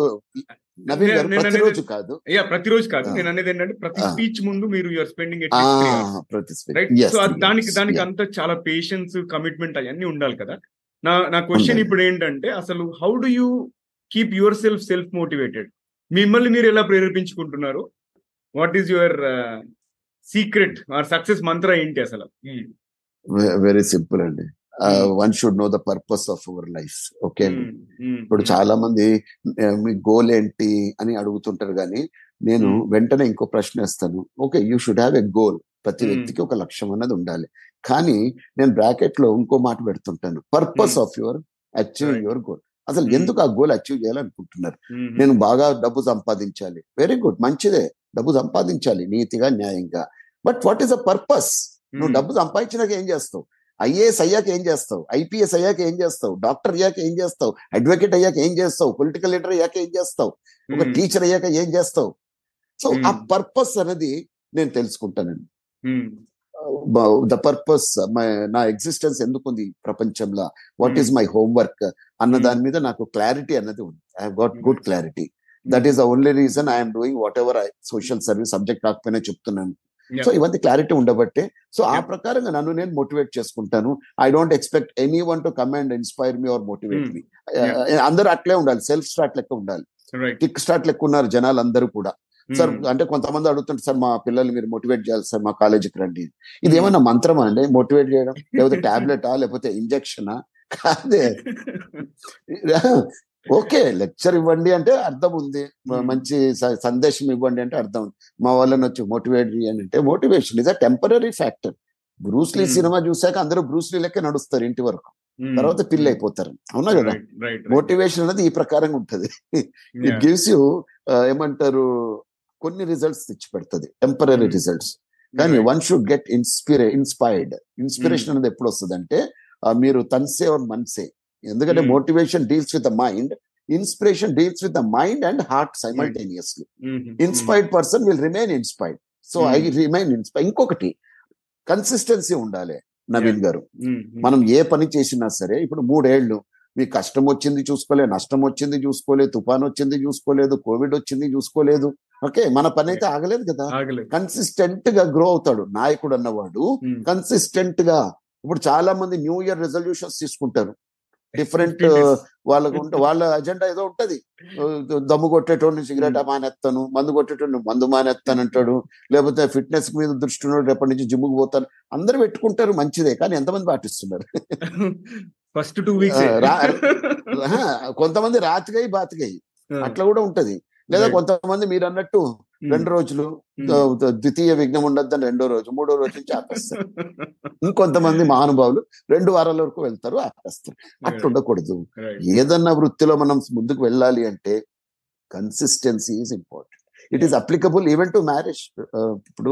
ప్రతిరోజు కాదు యా ప్రతిరోజు కాదు. నేను అనేది ఏంటంటే ప్రతి. స్పీచ్ ముందు మీరు యూఆర్ స్పెండింగ్ సో దానికి దానికి. అంత చాలా పేషెన్స్ కమిట్మెంట్ అవన్నీ ఉండాలి కదా నా నా క్వశ్చన్. ఇప్పుడు ఏంటంటే అసలు how do you keep yourself self motivated మిమ్మల్ని మీరు ఎలా ప్రేరేపించుకుంటున్నారు what is your secret or success mantra ఏంటి అసలు వెరీ సింపుల్ అండి. One should know the purpose of our life okay ఇప్పుడు mm. చాలా మంది "ఆ, మీ గోల్ ఏంటి? అని అడుగుతుంటారు కానీ నేను Hmm. వెంటనే ఇంకో ప్రశ్న వేస్తాను. Okay you should have a goal ప్రతి Hmm. వ్యక్తికి ఒక లక్ష్యం అన్నది ఉండాలి. కానీ నేను బ్రాకెట్లో ఇంకో మాట పెడుతుంటాను. Purpose Hmm. Of your achieve. Your goal అసలు Hmm. ఎందుకు ఆ గోల్ అచీవ్ చేయాలనుకుంటున్నారు? నేను బాగా డబ్బు సంపాదించాలి. వెరీ గుడ్ మంచిదే. డబ్బు సంపాదించాలి. నీతిగా న్యాయంగా. But what is a purpose నువ్వు డబ్బు సంపాదించినాక ఏం చేస్తావు? ఐఏఎస్ అయ్యాక ఏం చేస్తావు? ఐపీఎస్ అయ్యాక ఏం చేస్తావు? డాక్టర్ అయ్యాక ఏం చేస్తావు? అడ్వకేట్ అయ్యాక ఏం చేస్తావు? పొలిటికల్ లీడర్ అయ్యాక ఏం చేస్తావు? ఒక టీచర్ అయ్యాక ఏం చేస్తావు? సో ఆ. పర్పస్ అనేది నేను తెలుసుకుంటానండి. ద పర్పస్ నా ఎగ్జిస్టెన్స్ ఎందుకు ఉంది ప్రపంచంలో? What is my homework? అన్న. దాని మీద నాకు క్లారిటీ అన్నది ఉంది. I got good clarity. That is the only reason I'm doing whatever I social service subject రాకపోయినా చెప్తున్నాను. సో ఇవన్నీ క్లారిటీ ఉండబట్టే. సో ఆ. ప్రకారంగా నన్ను నేను మోటివేట్ చేసుకుంటాను. I don't expect any one to come and inspire me or motivate Hmm. మీ అందరూ అట్లే ఉండాలి. సెల్ఫ్ స్టార్ట్ లెక్క ఉండాలి. కిక్ స్టార్ట్ లెక్క ఉన్నారు జనాలు అందరూ కూడా సార్ అంటే కొంతమంది అడుగుతుంటారు సార్ మా పిల్లల్ని మీరు మోటివేట్ చేయాలి సార్ మా కాలేజీకి రండి. ఇది Hmm. ఏమన్నా మంత్రమా అండి? మోటివేట్ చేయడం? లేకపోతే టాబ్లెటా లేకపోతే ఇంజక్షనా కాదే. ఓకే లెక్చర్ ఇవ్వండి అంటే అర్థం ఉంది. మంచి సందేశం ఇవ్వండి అంటే అర్థం ఉంది. మా వాళ్ళని వచ్చి మోటివేట్ చేయండి అంటే motivation is a temporary factor Bruce Lee. Cinema చూసాక అందరూ బ్రూస్లీ లెక్క నడుస్తారు ఇంటి వరకు. తర్వాత పిల్ల అయిపోతారు. అవునా కదా. మోటివేషన్ అనేది ఈ ప్రకారంగా ఉంటది. ఇట్. గివ్స్ యూ ఏమంటారు కొన్ని రిజల్ట్స్ తెచ్చి పెడుతుంది టెంపరీ. రిజల్ట్స్ కానీ. One should get inspire inspired inspiration అనేది ఎప్పుడు వస్తుంది అంటే మీరు తన్సే ఆర్ మన్సే. ఎందుకంటే. Motivation deals with the mind inspiration deals with the mind and heart simultaneously. Inspired person will remain inspired. So I. Remain inspire. ఇంకొకటి కన్సిస్టెన్సీ ఉండాలి నవీన్ గారు. మనం ఏ పని చేసినా సరే ఇప్పుడు మూడేళ్ళు మీకు కష్టం వచ్చింది చూసుకోలేదు నష్టం వచ్చింది చూసుకోలేదు తుఫాన్ వచ్చింది చూసుకోలేదు కోవిడ్ వచ్చింది చూసుకోలేదు. ఓకే మన పని అయితే ఆగలేదు కదా. కన్సిస్టెంట్గా గ్రో అవుతాడు. నాయకుడు అన్నవాడు. కన్సిస్టెంట్గా ఇప్పుడు చాలా మంది న్యూ ఇయర్ రెజల్యూషన్స్ తీసుకుంటారు. Different 15 days. వాళ్ళకు ఉంట వాళ్ళ అజెండా ఏదో ఉంటది దమ్ము కొట్టేటోడిని సిగరెట్ Hmm. మానేస్తాను మందు కొట్టేటోడిని మందు మానేస్తాను అంటాడు లేకపోతే ఫిట్నెస్ మీద దృష్టి ఉన్నాడు రేపటి నుంచి జిమ్కి పోతాను అందరు పెట్టుకుంటారు మంచిదే కానీ ఎంతమంది పాటిస్తున్నారు ఫస్ట్ టూ వీక్స్ కొంతమంది రాతిగై బాతిగై అట్లా కూడా ఉంటది లేదా. కొంతమంది మీరు అన్నట్టు రెండు రోజులు ద్వితీయ విఘ్నం ఉండొద్దని రెండో రోజు మూడో రోజు నుంచి ఆపేస్తారు. ఇంకొంతమంది మహానుభావులు రెండు వారాల వరకు వెళ్తారు ఆపేస్తారు. అట్లా ఉండకూడదు. ఏదన్నా వృత్తిలో మనం ముందుకు వెళ్ళాలి అంటే consistency is important it is applicable even to marriage ఇప్పుడు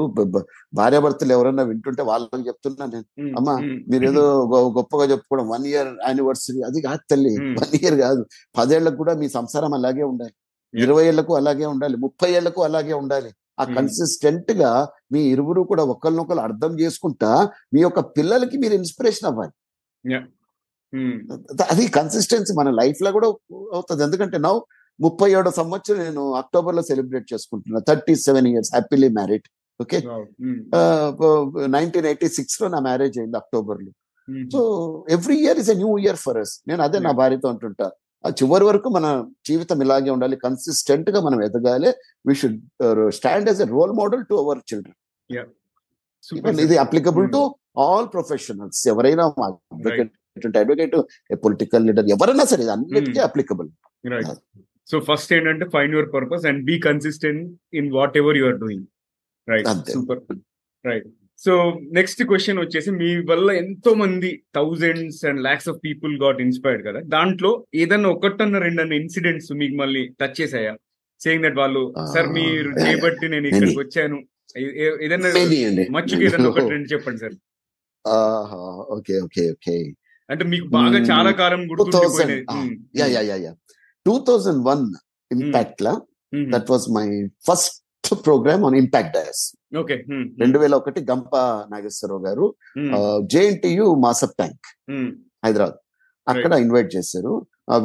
భార్యాభర్తలు ఎవరన్నా వింటుంటే వాళ్ళకి చెప్తున్నా నేను అమ్మా, మీరు ఏదో గొ- గొప్పగా చెప్పుకోవడం వన్ ఇయర్ యానివర్సరీ అది కాదు తల్లి. వన్ ఇయర్ కాదు. పదేళ్ళకు కూడా మీ సంసారం అలాగే ఉండాలి. ఇరవై ఏళ్ళకు అలాగే ఉండాలి ముప్పై ఏళ్ళకు అలాగే ఉండాలి. ఆ. కన్సిస్టెంట్గా మీ ఇరువురు కూడా ఒకరినొకరు అర్థం చేసుకుంటా మీ యొక్క పిల్లలకి మీరు ఇన్స్పిరేషన్ అవ్వాలి. అది కన్సిస్టెన్సీ మన లైఫ్లో కూడా అవుతుంది. ఎందుకంటే నౌ ముప్పై ఏడో సంవత్సరం నేను అక్టోబర్లో సెలబ్రేట్ చేసుకుంటున్నా. Thirty seven years happily married. Okay? Nineteen eighty సిక్స్లో నా మ్యారేజ్ అయింది అక్టోబర్లో so every year is a new year for us. నేను అదే నా భార్యతో అంటుంటా. ఆ చివరి వరకు మన జీవితం ఇలాగే ఉండాలి కన్సిస్టెంట్గా మనం ఎదగాలి. We should stand as a role model to our children ఇది అప్లికబుల్ టు ఆల్ ప్రొఫెషనల్స్ ఎవరైనా అడ్వకేట్ అడ్వకేట్ పొలిటికల్ లీడర్ ఎవరైనా సరే ఇది అన్నిటికీ అప్లికబుల్ సో ఫస్ట్ ఏంటంటే find your purpose and be consistent in whatever you are doing right. Super right so next question వచ్చేసి మీ వల్ల ఎంతో మంది thousands and lakhs of people got inspired కదా. దాంట్లో ఏదన్నా ఒకటన్న రెండన్న ఇన్సిడెంట్స్ మీకు మళ్ళీ టచ్ చేసాయా సేయింగ్ దట్ వాళ్ళు సార్ మీరు చేయబట్టి నేను ఇక్కడికి. వచ్చాను. ఏదన్నా మచ్చుకి ఏదన్నా ఒకటి రెండు చెప్పండి సార్ ఓకే ఓకే ఓకే. అంటే మీకు బాగా. చాలా కాలం two thousand గుర్తుండిపోయినాయి yeah yeah yeah yeah. Two thousand one impact law. That was my first programme on impact dais రెండు వేల ఒకటి గంప నాగేశ్వరరావు గారు జేఎన్టీయు మాసప్ ట్యాంక్ హైదరాబాద్. అక్కడ ఇన్వైట్ చేశారు.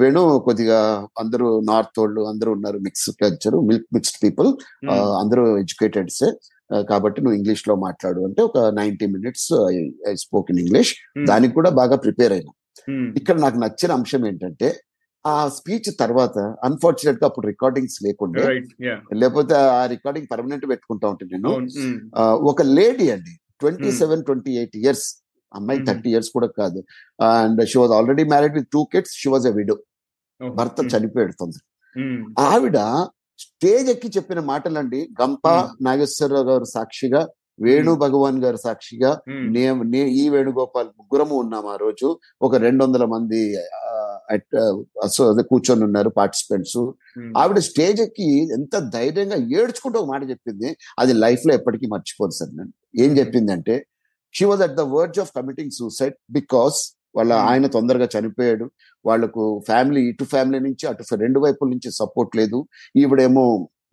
వేణు కొద్దిగా అందరూ నార్త్ వాళ్ళు అందరూ ఉన్నారు మిక్స్ కల్చర్ మిక్స్డ్ పీపుల్ అందరూ ఎడ్యుకేటెడ్స్. కాబట్టి నువ్వు ఇంగ్లీష్లో మాట్లాడు అంటే ఒక ninety minutes I spoke in English. దానికి కూడా బాగా ప్రిపేర్ అయినా. ఇక్కడ నాకు నచ్చిన అంశం ఏంటంటే ఆ స్పీచ్ తర్వాత అన్ఫార్చునేట్గా అప్పుడు రికార్డింగ్స్ లేకుండా. లేకపోతే ఆ రికార్డింగ్ పర్మనెంట్ పెట్టుకుంటా ఉంటే నేను. ఒక లేడీ అండి twenty seven twenty eight years అమ్మాయి. థర్టీ ఇయర్స్ కూడా కాదు. And she was already married with two kids she was a widow భర్త చనిపోయాడు తొందర ఆవిడ స్టేజ్ ఎక్కి చెప్పిన మాటలండి. గంప. నాగేశ్వరరావు గారు సాక్షిగా వేణు భగవాన్ గారు సాక్షిగా నే ఈ వేణుగోపాల్ ముగ్గురము ఉన్నాం ఆ రోజు. ఒక రెండు వందల మంది కూర్చొని ఉన్నారు పార్టిసిపెంట్స్ ఆవిడ స్టేజ్ ఎక్కి ఎంత ధైర్యంగా ఏడ్చుకుంటూ ఒక మాట చెప్పింది అది లైఫ్లో ఎప్పటికీ మర్చిపోదు సార్ నేను. ఏం చెప్పిందంటే she was at the verge of committing suicide because వాళ్ళ Hmm. ఆయన తొందరగా చనిపోయాడు. వాళ్ళకు ఫ్యామిలీ ఇటు ఫ్యామిలీ నుంచి అటు రెండు వైపుల నుంచి సపోర్ట్ లేదు. ఈవిడేమో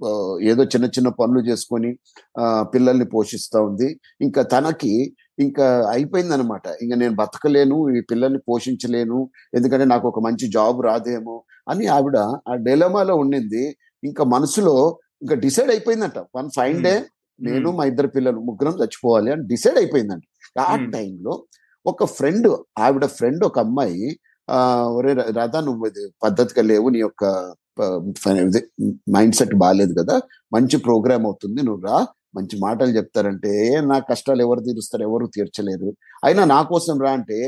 ఆ, ఏదో చిన్న చిన్న పనులు చేసుకొని ఆ, పిల్లల్ని పోషిస్తా ఉంది. ఇంకా తనకి ఇంకా అయిపోయింది అనమాట ఇంకా నేను బతకలేను ఈ పిల్లల్ని పోషించలేను ఎందుకంటే నాకు ఒక మంచి జాబ్ రాదేమో అని ఆవిడ ఆ డెలమాలో ఉండింది. ఇంకా మనసులో ఇంకా డిసైడ్ అయిపోయిందంట. వన్ ఫైన్ డే నేను మా ఇద్దరు పిల్లలు ముగ్గురం చచ్చిపోవాలి అని డిసైడ్ అయిపోయిందంట. ఆ. టైంలో ఒక ఫ్రెండ్ ఆవిడ ఫ్రెండ్ ఒక అమ్మాయి ఆ ఒరే రా- రాధా నువ్వు ఇది పద్ధతిగా లేవు నీ యొక్క మైండ్ సెట్ బాగాలేదు కదా మంచి ప్రోగ్రామ్ అవుతుంది నువ్వు రా మంచి మాటలు చెప్తారంటే "ఏ, నా కష్టాలు ఎవరు తీరుస్తారు? ఎవరు తీర్చలేరు అయినా నా కోసం రా అంటే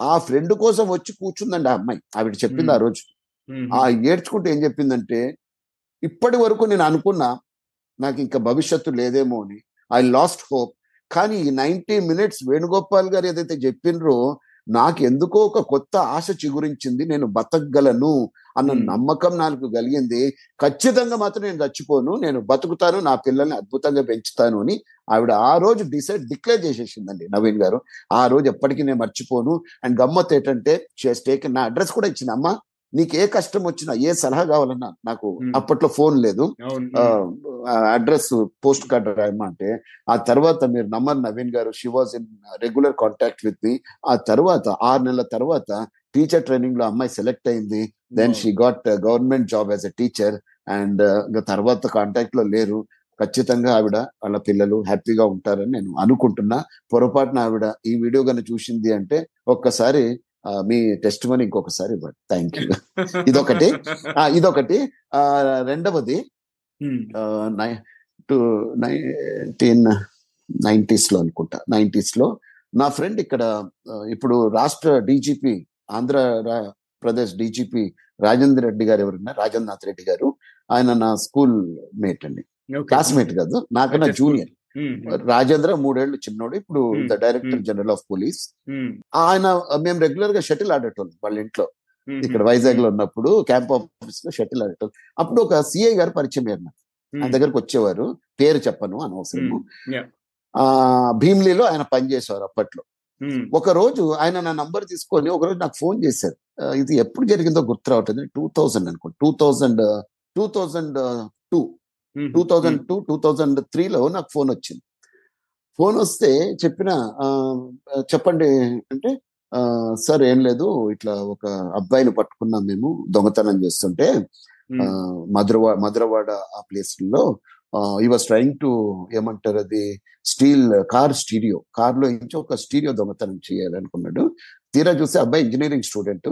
ఆ ఫ్రెండ్ కోసం వచ్చి కూర్చుందండి ఆ అమ్మాయి. ఆవిడ చెప్పింది ఆ రోజు. ఆ ఏడ్చుకుంటూ ఏం చెప్పిందంటే ఇప్పటి వరకు నేను అనుకున్నా నాకు ఇంకా భవిష్యత్తు లేదేమో అని. I lost hope. కానీ ఈ నైన్టీ మినిట్స్ వేణుగోపాల్ గారు ఏదైతే చెప్పినరో నాకు ఎందుకో ఒక కొత్త ఆశ చిగురించింది నేను బతకగలను అన్న. నమ్మకం నాకు కలిగింది. ఖచ్చితంగా మాత్రం నేను చచ్చిపోను నేను బతుకుతాను నా పిల్లల్ని అద్భుతంగా పెంచుతాను అని ఆవిడ ఆ రోజు డిసైడ్ డిక్లేర్ చేసేసిందండి నవీన్ గారు. ఆ రోజు ఎప్పటికీ నేను మర్చిపోను. అండ్ గమ్మత్ ఏంటంటే టేక్ నా అడ్రస్ కూడా ఇచ్చింది అమ్మ నీకు ఏ కష్టం వచ్చినా ఏ సలహా కావాలన్నా నాకు. అప్పట్లో ఫోన్ లేదు. అడ్రస్ పోస్ట్ కార్డ్ రాయమ్మా అంటే ఆ తర్వాత మీరు నమ్మర్ నవీన్ గారు she was in regular contact with me ఆ తర్వాత ఆరు నెలల తర్వాత టీచర్ ట్రైనింగ్లో అమ్మాయి సెలెక్ట్ అయింది. Then she got government job as a teacher and తర్వాత కాంటాక్ట్లో లేరు. ఖచ్చితంగా ఆవిడ వాళ్ళ పిల్లలు హ్యాపీగా ఉంటారని నేను అనుకుంటున్నా. పొరపాటున ఆవిడ ఈ వీడియో కనుక చూసింది అంటే ఒక్కసారి మీ టెస్ట్ మనీ ఇంకొకసారి ఇవ్వండి. థ్యాంక్ యూ ఇదొకటి. ఆ, ఇదొకటి. ఆ, రెండవది. టు నైన్టీన్ నైన్టీస్లో అనుకుంటా. నైన్టీస్లో నా ఫ్రెండ్ ఇక్కడ ఇప్పుడు రాష్ట్ర డీజీపీ ఆంధ్ర ప్రదేశ్ డీజీపీ రాజేంద్ర రెడ్డి గారు ఎవరున్నారు? రాజేంద్రనాథ్ రెడ్డి గారు. ఆయన నా స్కూల్ మేట్ అండి. క్లాస్మేట్ కాదు. నాకన్నా జూనియర్. రాజేంద్ర మూడేళ్ళు చిన్నోడు ఇప్పుడు. The director. General of police. ఆయన మేము రెగ్యులర్గా షటిల్ ఆడేటోళ్ళం వాళ్ళ ఇంట్లో. ఇక్కడ వైజాగ్లో ఉన్నప్పుడు క్యాంప్ ఆఫీస్లో షటిల్ ఆడేటోళ్ళం అప్పుడు ఒక సిఐ గారు పరిచయం అయ్యారు నాకు. ఆయన దగ్గరకు వచ్చేవారు పేరు చెప్పను అనవసరము. ఆ భీమ్లీలో ఆయన పనిచేసేవారు అప్పట్లో. ఒక రోజు ఆయన నా నంబర్ తీసుకొని ఒక రోజు నాకు ఫోన్ చేశారు ఇది ఎప్పుడు జరిగిందో గుర్తు రావట్లేదు టూ థౌజండ్ అనుకోండి two thousand two thousand two. Two thousand two two thousand త్రీలో నాకు ఫోన్ వచ్చింది. ఫోన్ వస్తే చెప్పిన చెప్పండి అంటే సార్ ఏం లేదు ఇట్లా ఒక అబ్బాయిని పట్టుకున్నాం మేము దొంగతనం చేస్తుంటే మధురవాడ మధురవాడ ఆ ప్లేస్లో ఈ వాస్ ట్రైంగ్ టు ఏమంటారు అది స్టీల్ కార్ స్టీరియో కార్లో నుంచి ఒక స్టీరియో దొంగతనం చేయాలనుకున్నాడు. తీరా చూస్తే అబ్బాయి ఇంజనీరింగ్ స్టూడెంట్.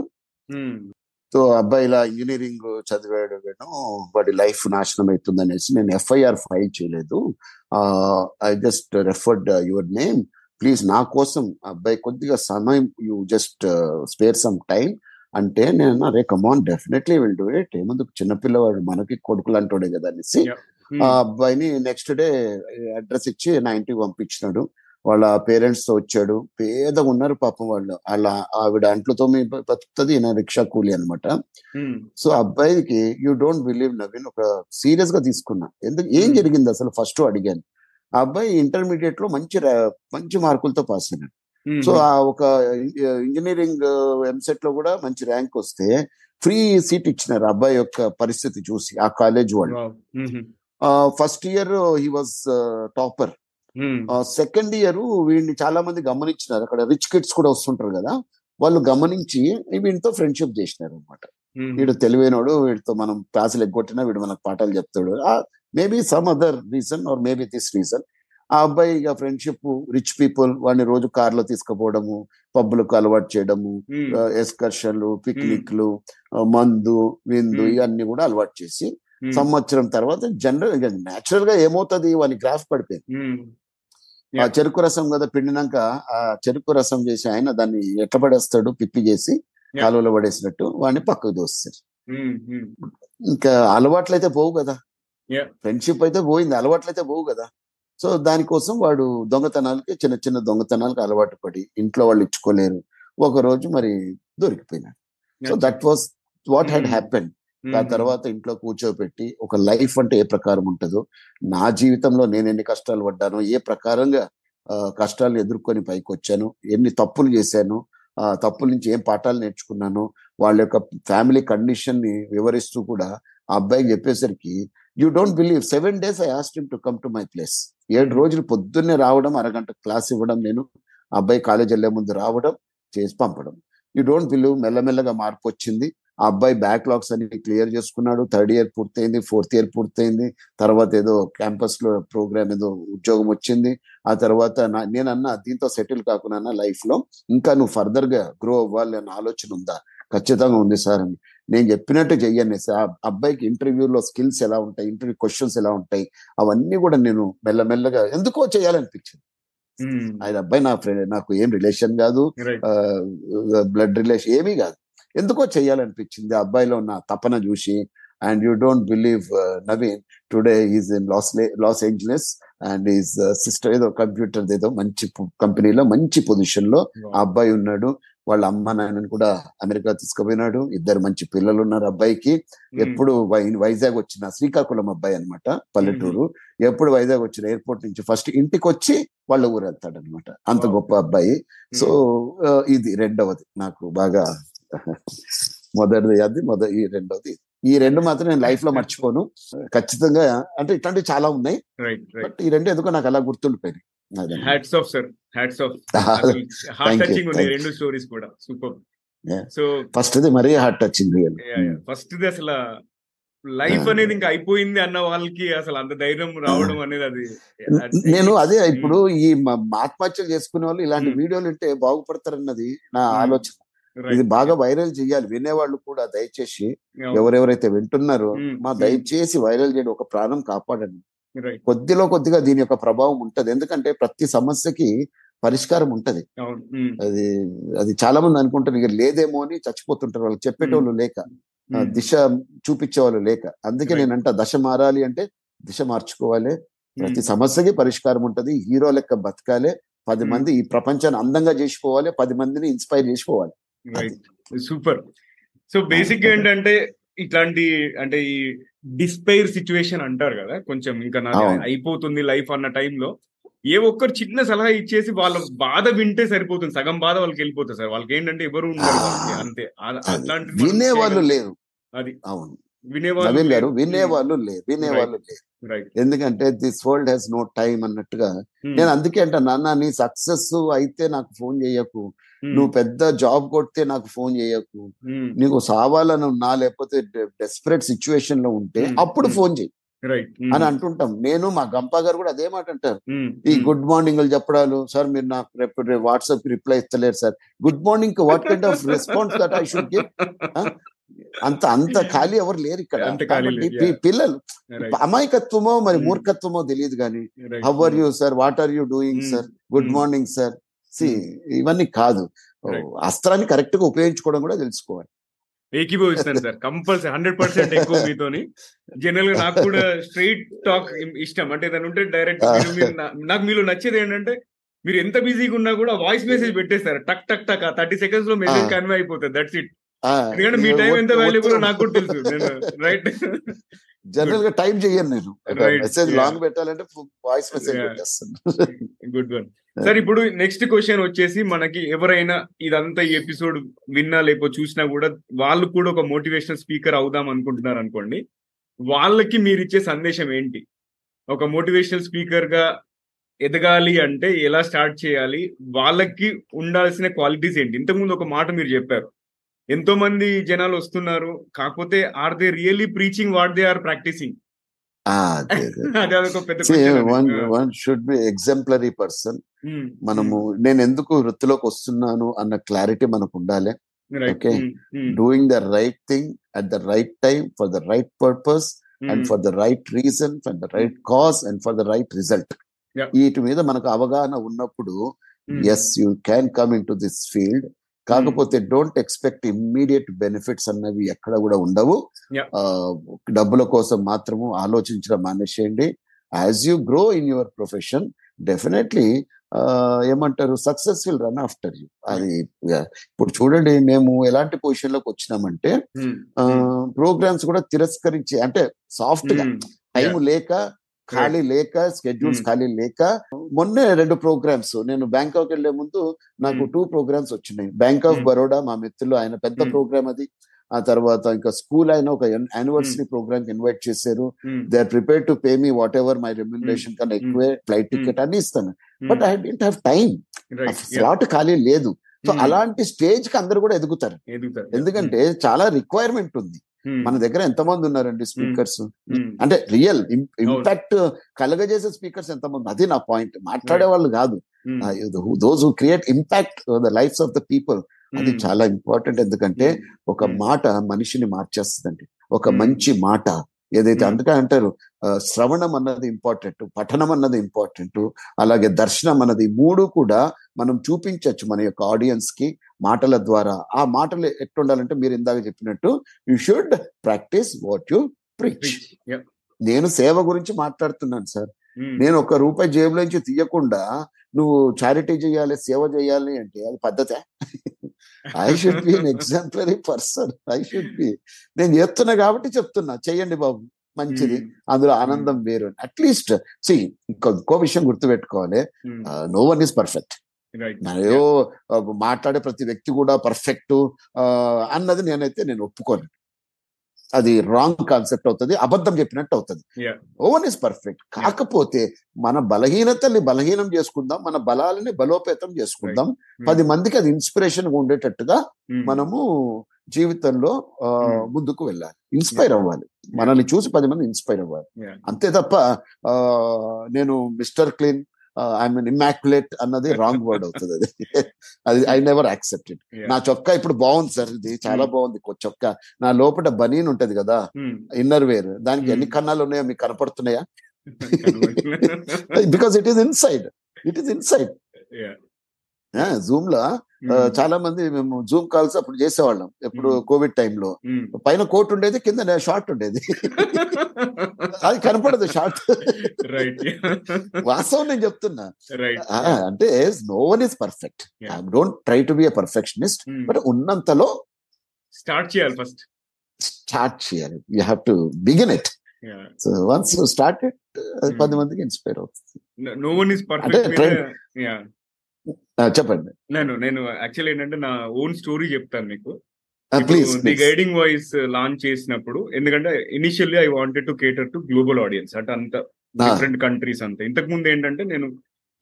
సో అబ్బాయి ఇలా ఇంజనీరింగ్ చదివాడు వాడి లైఫ్ నాశనం అవుతుంది అనేసి నేను ఎఫ్ఐఆర్ ఫైల్ చేయలేదు. I just referred your name please నా కోసం అబ్బాయి కొద్దిగా సమయం you just spare some time అంటే నేను అరే come on definitely will do it ఏముందుకు చిన్నపిల్లవాడు మనకి కొడుకులు అంటాడే కదా అనేసి Hmm. ఆ అబ్బాయిని నెక్స్ట్ డే అడ్రస్ ఇచ్చి నా ఇంటికి పంపించినాడు. వాళ్ళ పేరెంట్స్తో వచ్చాడు పేదగా ఉన్నారు పాపం వాళ్ళు వాళ్ళ ఆవిడ అంట్లతో మీ బతుకుతుంది ఈయన రిక్షా కూలి అనమాట. సో అబ్బాయికి యూ డోంట్ బిలీవ్ నవీన్ ఒక సీరియస్గా తీసుకున్నా ఎందుకు ఏం. జరిగింది అసలు ఫస్ట్ అడిగాను ఆ అబ్బాయి ఇంటర్మీడియట్లో మంచి మంచి మార్కులతో పాస్ అయినాడు. సో ఆ ఒక ఇంజనీరింగ్ ఎంసెట్లో కూడా మంచి ర్యాంక్ వస్తే ఫ్రీ సీట్ ఇచ్చినారు అబ్బాయి యొక్క పరిస్థితి చూసి ఆ కాలేజ్ వాళ్ళు. First year he was topper. Second year వీడిని చాలా మంది గమనించినారు అక్కడ రిచ్ కిడ్స్ కూడా వస్తుంటారు కదా వాళ్ళు గమనించి వీడితో ఫ్రెండ్షిప్ చేసినారు అనమాట. వీడు తెలివైనోడు వీడితో మనం క్లాసులు ఎగ్గొట్టినా వీడు మనకు పాఠాలు చెప్తాడు maybe some other reason or maybe this reason ఆ అబ్బాయి ఇక ఫ్రెండ్షిప్ రిచ్ పీపుల్ వాడిని రోజు కార్లో తీసుకుపోవడము పబ్బులకు అలవాటు చేయడము. ఎక్స్కర్షన్లు పిక్నిక్లు మందు విందు. ఇవన్నీ కూడా అలవాటు చేసి. సంవత్సరం తర్వాత జనరల్ న్యాచురల్గా ఏమవుతుంది వాని గ్రాఫ్ పడిపోయింది Hmm. ఆ చెరుకు రసం కదా పిండినాక ఆ చెరుకు రసం చేసి ఆయన దాన్ని ఎట్లా పడేస్తాడు పిప్పి చేసి. కాలువలో పడేసినట్టు వాడిని పక్కకు దోస్తారు Hmm. Hmm. ఇంకా అలవాట్లయితే పోవు కదా. ఫ్రెండ్షిప్ అయితే పోయింది అలవాట్లయితే పోవు కదా సో దానికోసం వాడు దొంగతనాలకి చిన్న చిన్న దొంగతనాలకు అలవాటు పడి ఇంట్లో వాళ్ళు ఇచ్చుకోలేరు ఒక రోజు మరి దొరికిపోయినాడు so that was what had Hmm. Happen Hmm. దాని తర్వాత ఇంట్లో కూర్చోబెట్టి ఒక లైఫ్ అంటే ఏ ప్రకారం ఉంటుందో నా జీవితంలో నేను ఎన్ని కష్టాలు పడ్డానో ఏ ప్రకారంగా కష్టాలు ఎదుర్కొని పైకి వచ్చాను ఎన్ని తప్పులు చేశాను ఆ తప్పుల నుంచి ఏం పాఠాలు నేర్చుకున్నాను వాళ్ళ యొక్క ఫ్యామిలీ కండిషన్ని వివరిస్తూ కూడా ఆ అబ్బాయికి చెప్పేసరికి you don't believe seven days I asked to come to my place ఏడు రోజులు పొద్దున్నే రావడం అరగంట క్లాస్ ఇవ్వడం నేను అబ్బాయి కాలేజ్ వెళ్ళే ముందు రావడం చేసి పంపడం. యూ డోంట్ బిలీవ్ మెల్లమెల్లగా మార్పు వచ్చింది. ఆ అబ్బాయి బ్యాక్లాగ్స్ అన్ని క్లియర్ చేసుకున్నాడు. థర్డ్ ఇయర్ పూర్తయింది ఫోర్త్ ఇయర్ పూర్తయింది. తర్వాత ఏదో క్యాంపస్లో ప్రోగ్రామ్ ఏదో ఉద్యోగం వచ్చింది. ఆ తర్వాత నా- నేనన్నా దీంతో సెటిల్ కాకుండా లైఫ్లో ఇంకా నువ్వు ఫర్దర్గా గ్రో అవ్వాలి అన్న ఆలోచన ఉందా? ఖచ్చితంగా ఉంది సార్ అని. నేను చెప్పినట్టు చెయ్యండి సార్. అబ్బాయికి ఇంటర్వ్యూలో స్కిల్స్ ఎలా ఉంటాయి ఇంటర్వ్యూ క్వశ్చన్స్ ఎలా ఉంటాయి అవన్నీ కూడా నేను మెల్లమెల్లగా ఎందుకో చేయాలనిపించింది. ఆయన అబ్బాయి నా ఫ్రెండ్ నాకు ఏం రిలేషన్ కాదు. బ్లడ్ రిలేషన్ ఏమీ కాదు. ఎందుకో చేయాలనిపించింది ఆ అబ్బాయిలో ఉన్న తపన చూసి and you don't believe Naveen today is in Los Los Angeles and is sister ఏదో కంప్యూటర్ ఏదో మంచి కంపెనీలో మంచి పొజిషన్లో ఆ. అబ్బాయి ఉన్నాడు. వాళ్ళ అమ్మ నాయనని కూడా అమెరికా తీసుకుపోయినాడు. ఇద్దరు మంచి పిల్లలు ఉన్నారు అబ్బాయికి. ఎప్పుడు వై- వైజాగ్ వచ్చిన శ్రీకాకుళం అబ్బాయి అన్నమాట పల్లెటూరు. ఎప్పుడు వైజాగ్ వచ్చిన ఎయిర్పోర్ట్ నుంచి ఫస్ట్ ఇంటికి వచ్చి వాళ్ళ ఊరు వెళ్తాడు అనమాట అంత. గొప్ప అబ్బాయి. సో ఆ, ఇది రెండవది నాకు బాగా మొదటిది అది మొద ఈ రెండవది ఈ రెండు మాత్రం నేను లైఫ్లో మర్చిపోను. ఖచ్చితంగా అంటే ఇట్లాంటివి చాలా ఉన్నాయి. బట్ ఈ రెండు ఎందుకో నాకు అలా గుర్తుండిపోయినాయి. Hats off sir hats off heart touching ఉన్నాయి రెండు స్టోరీస్ కూడా. సూపర్. సో ఫస్ట్ ఇది మరీ హార్ట్ టచింగ్ ఫస్ట్ అసలు లైఫ్. అనేది ఇంకా అయిపోయింది అన్న వాళ్ళకి అసలు అంత ధైర్యం రావడం అనేది అది నేను అదే ఇప్పుడు ఈ మ- ఆత్మహత్యలు చేసుకునే వాళ్ళు ఇలాంటి Hmm. వీడియోలు ఉంటే బాగుపడతారన్నది నా Hmm. ఆలోచన. ఇది బాగా వైరల్ చేయాలి వినేవాళ్ళు కూడా దయచేసి. ఎవరెవరైతే వింటున్నారో Hmm. మా Hmm. దయచేసి వైరల్ చేయడం ఒక ప్రాణం కాపాడండి. కొద్దిలో కొద్దిగా దీని యొక్క ప్రభావం ఉంటది ఎందుకంటే ప్రతి సమస్యకి పరిష్కారం ఉంటది ఉమ్. అది అది చాలా మంది అనుకుంటారు ఇక లేదేమో అని చచ్చిపోతుంటారు వాళ్ళు చెప్పేటోళ్ళు లేక. దిశ చూపించే వాళ్ళు లేక అందుకే. నేనంట దశ మారాలి అంటే దిశ మార్చుకోవాలి ప్రతి. సమస్యకి పరిష్కారం ఉంటది హీరో లెక్క బతకాలి పది Hmm. మంది ఈ ప్రపంచాన్ని అందంగా చేసిపోవాలి పది మందిని ఇన్స్పైర్ చేసిపోవాలి రైట్ సూపర్ సో బేసిక్గా ఏంటంటే ఇట్లాంటి అంటే ఈ డిస్పైర్ సిచ్యువేషన్ అంటారు కదా కొంచెం ఇంకా అవును. అయిపోతుంది లైఫ్ అన్న టైంలో ఏ ఒక్కరు చిన్న సలహా ఇచ్చేసి వాళ్ళ బాధ వింటే సరిపోతుంది. సగం బాధ వాళ్ళకి వెళ్ళిపోతుంది సార్. వాళ్ళకి ఏంటంటే ఎవరు ఉండరు అంతే. మనం వినేవాళ్ళు. లేరు. అది. అవును. వినేవాళ్ళు గారు వినేవాళ్ళు లేరు. వినేవాళ్ళు లేరు. ఎందుకంటే this world has no time అన్నట్టుగా నేను అందుకే అంట నాన్న నీ సక్సెస్ అయితే నాకు ఫోన్ చేయకు. నువ్వు పెద్ద జాబ్ కొడితే నాకు ఫోన్ చేయకు. నీకు సావాలని ఉన్నా లేకపోతే డెస్పరేట్ సిచ్యువేషన్లో ఉంటే Hmm. అప్పుడు Hmm. ఫోన్ చేయి. అని అంటుంటాం. నేను మా గంపా గారు కూడా అదే మాట అంటారు. ఈ గుడ్ మార్నింగ్ చెప్పడాలు సార్ మీరు నాకు రేపు వాట్సాప్ రిప్లై ఇస్తలేరు sir. Good morning what kind of response that I should give అంత అంత ఖాళీ ఎవరు లేరు ఇక్కడ. పిల్లలు అమాయకత్వమో మరి మూర్ఖత్వమో తెలియదు కానీ how are you sir what are you doing Hmm. Sir good Hmm. Morning sir C ఇవన్నీ కాదు. అస్త్రాన్ని కరెక్ట్గా ఉపయోగించుకోవడం కూడా తెలుసుకోవాలి. ఏకీభవిస్తాను సార్ కంపల్సరీ హండ్రెడ్ పర్సెంట్ ఎక్కువ మీతోని. జనరల్గా నాకు కూడా స్ట్రైట్ టాక్ ఇష్టం. అంటే దాని ఉంటే డైరెక్ట్ నాకు మీలో నచ్చేది ఏంటంటే మీరు ఎంత బిజీగా ఉన్నా కూడా వాయిస్ మెసేజ్ పెట్టేస్తారు. టక్ టక్ టక్ థర్టీ సెకండ్స్లో మెసేజ్. కన్వే అయిపోతుంది. దట్స్ ఇట్ ఆ, ఎందుకంటే మీ టైం ఎంత వాల్యుబుల్ నాకు కూడా తెలుసు. రైట్ జనరల్గా టైం చెయ్యను నేను. మెసేజ్. లాంగ్ పెట్టాలంటే వాయిస్ మెసేజ్. పెట్టేస్తాను. గుడ్ వన్ సార్ ఇప్పుడు నెక్స్ట్ క్వశ్చన్ వచ్చేసి మనకి ఎవరైనా ఇదంతా ఈ ఎపిసోడ్ విన్నా లేకపోతే చూసినా కూడా వాళ్ళు కూడా ఒక మోటివేషనల్ స్పీకర్ అవుదాం అనుకుంటున్నారు అనుకోండి. వాళ్ళకి మీరు ఇచ్చే సందేశం ఏంటి? ఒక మోటివేషనల్ స్పీకర్గా ఎదగాలి అంటే ఎలా స్టార్ట్ చేయాలి? వాళ్ళకి ఉండాల్సిన క్వాలిటీస్ ఏంటి? ఇంతకుముందు ఒక మాట మీరు చెప్పారు. ఎంతో మంది జనాలు వస్తున్నారు కాకపోతే are they really preaching what they are practising one should be exemplary person Hmm. మనము నేను ఎందుకు వృత్తిలోకి వస్తున్నాను అన్న క్లారిటీ మనకు ఉండాలి. Hmm. Hmm. Doing the right thing at the right time for the right purpose and Hmm. For the right reason for the right cause and for the right result. వీటి మీద మనకు అవగాహన ఉన్నప్పుడు Hmm. Yes you can come in to this field కాకపోతే don't expect immediate benefits అన్నవి ఎక్కడ కూడా ఉండవు. డబ్బుల కోసం మాత్రము ఆలోచించడం మానేసేయండి. As you grow in your profession definitely ఏమంటారు success will run after you అది. ఇప్పుడు చూడండి మేము ఎలాంటి పొజిషన్లోకి వచ్చినామంటే Hmm. ప్రోగ్రామ్స్ కూడా తిరస్కరించి అంటే సాఫ్ట్గా Hmm. టైం లేక ఖాళీ లేక స్కెడ్యూల్స్ Hmm. ఖాళీ లేక మొన్నే రెండు ప్రోగ్రామ్స్ నేను బ్యాంకాక్ వెళ్ళే ముందు నాకు Hmm. టూ ప్రోగ్రామ్స్ వచ్చినాయి బ్యాంక్ ఆఫ్ Hmm. బరోడా మా మిత్రులు ఆయన పెద్ద Hmm. ప్రోగ్రామ్ అది ఆ తర్వాత ఇంకా స్కూల్ ఆయన ఒక యానివర్సరీ ప్రోగ్రామ్కి ఇన్వైట్ చేశారు Hmm. They are prepare to pay me whatever my remuneration కన్నా Hmm. ఎక్కువే ఫ్లైట్ టికెట్ అన్ని ఇస్తాను Hmm. But I don't have time. Slot ఖాళీ లేదు సో Hmm. అలాంటి స్టేజ్కి అందరు కూడా ఎదుగుతారు. ఎందుకంటే చాలా రిక్వైర్మెంట్ ఉంది Hmm. మన దగ్గర ఎంతమంది ఉన్నారండి స్పీకర్స్ Hmm. అంటే రియల్ ఇంపాక్ట్ కలగజేసే స్పీకర్స్ ఎంతమంది అది నా పాయింట్ మాట్లాడే వాళ్ళు కాదు Hmm. Those who create impact the lives of the people అది Hmm. చాలా ఇంపార్టెంట్ ఎందుకంటే ఒక Hmm. మాట మనిషిని మార్చేస్తుందండి ఒక Hmm. మంచి మాట ఏదైతే Hmm. అందుకే అంటారు శ్రవణం అన్నది ఇంపార్టెంట్ పఠనం అన్నది ఇంపార్టెంట్ అలాగే దర్శనం అన్నది మూడు కూడా మనం చూపించవచ్చు మన యొక్క ఆడియన్స్కి మాటల ద్వారా. ఆ మాటలు ఎట్లుండాలంటే మీరు ఇందాక చెప్పినట్టు you should practise what you preach. నేను సేవ గురించి మాట్లాడుతున్నాను సార్. నేను ఒక్క రూపాయి జేబులోంచి తీయకుండా నువ్వు చారిటీ చేయాలి సేవ చేయాలి అంటే అది పద్ధతే? I should be exemplary person I should be నేను చేస్తున్నా కాబట్టి చెప్తున్నా. చెయ్యండి బాబు. మంచిది. అందులో ఆనందం వేరు. అట్లీస్ట్ సి ఇంకో విషయం గుర్తుపెట్టుకోవాలి. నో వన్ ఈస్ పర్ఫెక్ట్ మనయో మాట్లాడే ప్రతి వ్యక్తి కూడా పర్ఫెక్ట్ అన్నది నేనైతే నేను ఒప్పుకోను. అది రాంగ్ కాన్సెప్ట్ అవుతుంది అబద్ధం చెప్పినట్టు అవుతుంది. ఓవన్ ఇస్ పర్ఫెక్ట్ కాకపోతే మన బలహీనతల్ని బలహీనం చేసుకుందాం మన బలాలని బలోపేతం చేసుకుందాం. పది మందికి అది ఇన్స్పిరేషన్ ఉండేటట్టుగా మనము జీవితంలో Hmm. ముందుకు వెళ్ళాలి. ఇన్స్పైర్ అవ్వాలి. మనల్ని చూసి పది మంది ఇన్స్పైర్ అవ్వాలి. అంతే తప్ప నేను mister clean I mean immaculate అన్నది రాంగ్ వర్డ్ అవుతుంది అది. అది ఐ నెవర్ యాక్సెప్టెడ్. నా చొక్కా ఇప్పుడు బాగుంది సార్ ఇది చాలా Hmm. బాగుంది చొక్కా. నా లోపల బనీన్ ఉంటది కదా ఇన్నర్ వేర్. దానికి ఎన్ని Hmm. కన్నాలు ఉన్నాయో మీకు కనపడుతున్నాయా? Because it is inside it is inside జూమ్లో చాలా మంది మేము జూమ్ కాల్స్ అప్పుడు చేసేవాళ్ళం. ఎప్పుడు. కోవిడ్ టైంలో పైన కోట్ ఉండేది కింద షార్ట్ ఉండేది. అది కనపడదు షార్ట్ రైట్ వాస్తవం నేను చెప్తున్నా. అంటే no one is perfect. I don't try to be a perfectionist but ఉన్నంతలో స్టార్ట్ చేయాలి ఫస్ట్ స్టార్ట్ చేయాలి. You have to begin it so once start it. పది మందికి ఇన్స్పైర్ అవుతుంది. నో వన్ ఇస్ పర్ఫెక్ట్ చెప్పండి. నేను నేను యాక్చువల్ ఏంటంటే నా ఓన్ స్టోరీ చెప్తాను మీకు. ది గైడింగ్ వాయిస్ లాంచ్ చేసినప్పుడు ఎందుకంటే initially I wanted to cater to global audience అంటే అంత డిఫరెంట్ కంట్రీస్ అంతా. ఇంతకు ముందు ఏంటంటే నేను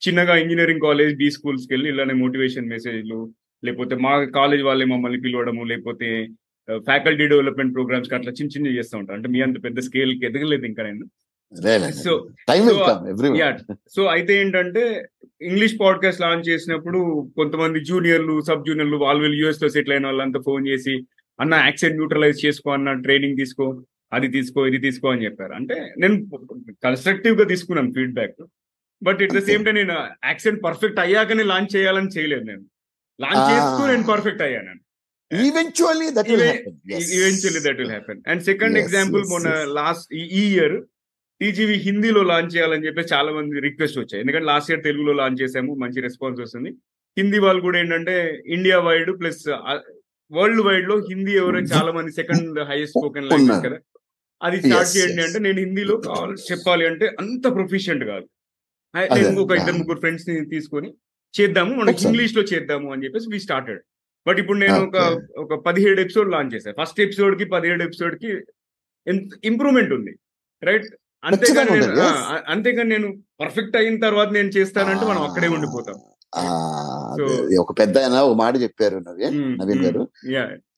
చిన్నగా ఇంజనీరింగ్ కాలేజ్ బీ స్కూల్స్కి వెళ్ళి ఇలానే మోటివేషన్ మెసేజ్లు లేకపోతే మా కాలేజ్ వాళ్ళే మమ్మల్ని పిలవడము లేకపోతే ఫ్యాకల్టీ డెవలప్మెంట్ ప్రోగ్రామ్స్కి అట్లా చిన్న చిన్న చేస్తూ ఉంటాను అంటే మీ అంత పెద్ద స్కేల్కి ఎదగలేదు ఇంకా నేను. సో సో అయితే ఏంటంటే ఇంగ్లీష్ పాడ్కాస్ట్ లాంచ్ చేసినప్పుడు కొంతమంది జూనియర్లు సబ్ జూనియర్లు వాళ్ళు వీళ్ళు యూఎస్లో సెటిల్ అయిన వాళ్ళంతా ఫోన్ చేసి అన్న యాక్సెంట్ న్యూట్రలైజ్ చేసుకో అన్న ట్రైనింగ్ తీసుకో అది తీసుకో ఇది తీసుకో అని చెప్పారు. అంటే నేను కన్స్ట్రక్టివ్గా తీసుకున్నాను feedback but it the same time నేను యాక్సెంట్ పర్ఫెక్ట్ అయ్యాకనే లాంచ్ చేయాలని చేయలేదు నేను. Launch Ah. చేస్తూ నేను పర్ఫెక్ట్ అయ్యాను eventually that eventually that will happen and second example మొన్న. లాస్ట్ ఈ ఇయర్ టీజీవీ హిందీలో లాంచ్ చేయాలని చెప్పి చాలా మంది రిక్వెస్ట్ వచ్చాయి ఎందుకంటే లాస్ట్ ఇయర్ తెలుగులో లాంచ్ చేసాము మంచి రెస్పాన్స్ వస్తుంది హిందీ వాళ్ళు కూడా ఏంటంటే ఇండియా వైడ్ ప్లస్ వరల్డ్ వైడ్లో హిందీ ఎవరో చాలా మంది సెకండ్ హైయెస్ట్ స్పోకెన్ లాంగ్వేజ్. కదా అది స్టార్ట్ చేయండి. అంటే నేను హిందీలో చెప్పాలి అంటే అంత ప్రొఫిషియంట్ కాదు ఒక ఇద్దరు. ముగ్గురు ఫ్రెండ్స్ని తీసుకొని చేద్దాము మనకి ఒకసారి. ఇంగ్లీష్లో చేద్దాము అని చెప్పేసి వి స్టార్టెడ్ బట్ ఇప్పుడు నేను ఒక. ఒక పదిహేడు ఎపిసోడ్ లాంచ్ చేశాను ఫస్ట్ ఎపిసోడ్కి పదిహేడు ఎపిసోడ్కి ఇంప్రూవ్మెంట్ ఉంది రైట్ అంతేగాని ఖచ్చితంగా నేను అంతేగాని నేను పర్ఫెక్ట్ అయిన తర్వాత నేను చేస్తానంటే మనం అక్కడే ఉండిపోతాం. ఒక పెద్ద ఒక మాట చెప్పారు Naveen Naveen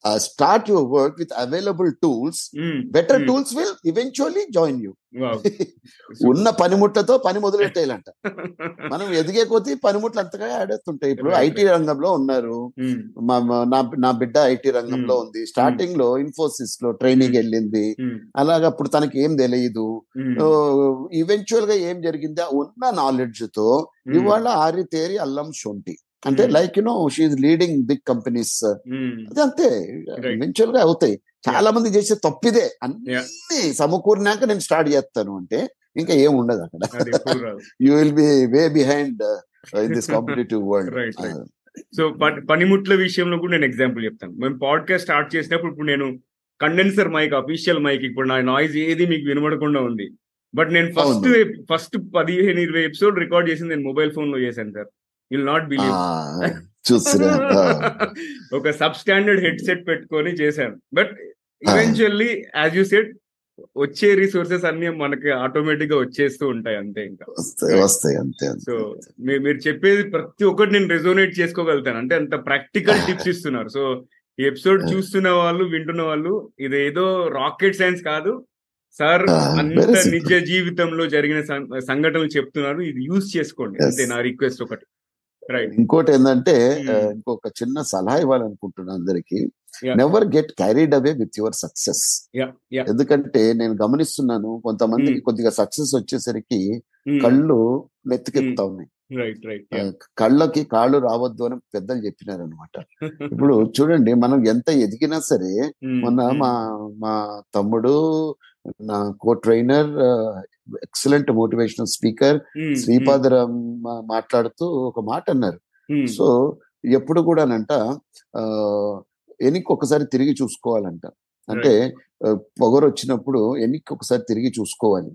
garu yeah start your work with available tools better Hmm. Tools will eventually join you ఉన్న పనిముట్లతో పని మొదలెట్టేయాలంట. మనం ఎదిగే కొద్దీ పనిముట్లు అంతగా ఆడేస్తుంటాయి ఇప్పుడు ఐటీ రంగంలో ఉన్నారు. మా- నా బిడ్డ ఐటీ రంగంలో Hmm. ఉంది. స్టార్టింగ్లో ఇన్ఫోసిస్లో ట్రైనింగ్ వెళ్ళింది. అలాగా అప్పుడు తనకి ఏం తెలియదు ఈవెన్చువల్గా ఏం జరిగింది? ఆ ఉన్న నాలెడ్జ్తో ఇవాళ ఆరి తేరి అల్లం శొంఠి. అంటే Hmm. Like you know she's leading big companies. అది అంతే. ఈవెన్చువల్గా అవుతాయి. చాలా మంది చేసే తప్పిదే. అన్ని సమకూరినాక నేను స్టార్ట్ చేస్తాను అంటే ఇంకా ఏం ఉండదు అక్కడ. You will be way behind in this competitive world. So పనిముట్ల విషయంలో కూడా నేను ఎగ్జాంపుల్ చెప్తాను. మేము పాడ్కాస్ట్ స్టార్ట్ చేసినప్పుడు ఇప్పుడు నేను కండెన్సర్ మైక్ అఫీషియల్ మైక్ ఇప్పుడు నా నాయిస్ ఏది మీకు వినబడకుండా ఉంది. బట్ నేను ఫస్ట్ ఫస్ట్ పదిహేను ఇరవై ఎపిసోడ్ రికార్డ్ చేసింది నేను మొబైల్ ఫోన్లో చేశాను సార్ విల్ నాట్ బిలీవ్ చూస్తున్నా. ఒక సబ్ స్టాండర్డ్ హెడ్ సెట్ పెట్టుకొని చేశాను. But eventually as you set వచ్చే రిసోర్సెస్ అన్ని మనకి ఆటోమేటిక్గా వచ్చేస్తూ ఉంటాయి అంతే ఇంకా. వస్తాయి అంతే సో మీరు చెప్పేది ప్రతి ఒక్కటి నేను రెజోనేట్ చేసుకోగలుగుతాను. అంటే అంత ప్రాక్టికల్ టిప్స్ ఇస్తున్నారు. సో ఈ ఎపిసోడ్ చూస్తున్న వాళ్ళు వింటున్న వాళ్ళు ఇది ఏదో రాకెట్ సైన్స్ కాదు. సార్ అంత. నిజ జీవితంలో జరిగిన సంఘటనలు చెప్తున్నారు. ఇది యూజ్ చేసుకోండి. అంతే నా రిక్వెస్ట్ ఒకటి. ఇంకోటి ఏంటంటే Hmm. ఇంకొక చిన్న సలహా ఇవ్వాలనుకుంటున్నా అందరికి. Never get carried away with your success ఎందుకంటే నేను గమనిస్తున్నాను కొంతమందికి Hmm. కొద్దిగా సక్సెస్ వచ్చేసరికి కళ్ళు నెత్తికెత్తుతా ఉన్నాయి. కళ్ళకి కాళ్ళు రావద్దు అని పెద్దలు చెప్పినారు అనమాట ఇప్పుడు చూడండి మనం ఎంత ఎదిగినా సరే మొన్న మా మా తమ్ముడు నా co trainer excellent motivational speaker Sripadaram మాట్లాడుతూ ఒక మాట అన్నారు. సో ఎప్పుడు కూడానంట ఆ, ఎన్నిక ఒకసారి తిరిగి చూసుకోవాలంట. అంటే పొగరు వచ్చినప్పుడు ఎన్నిక ఒకసారి తిరిగి చూసుకోవాలి.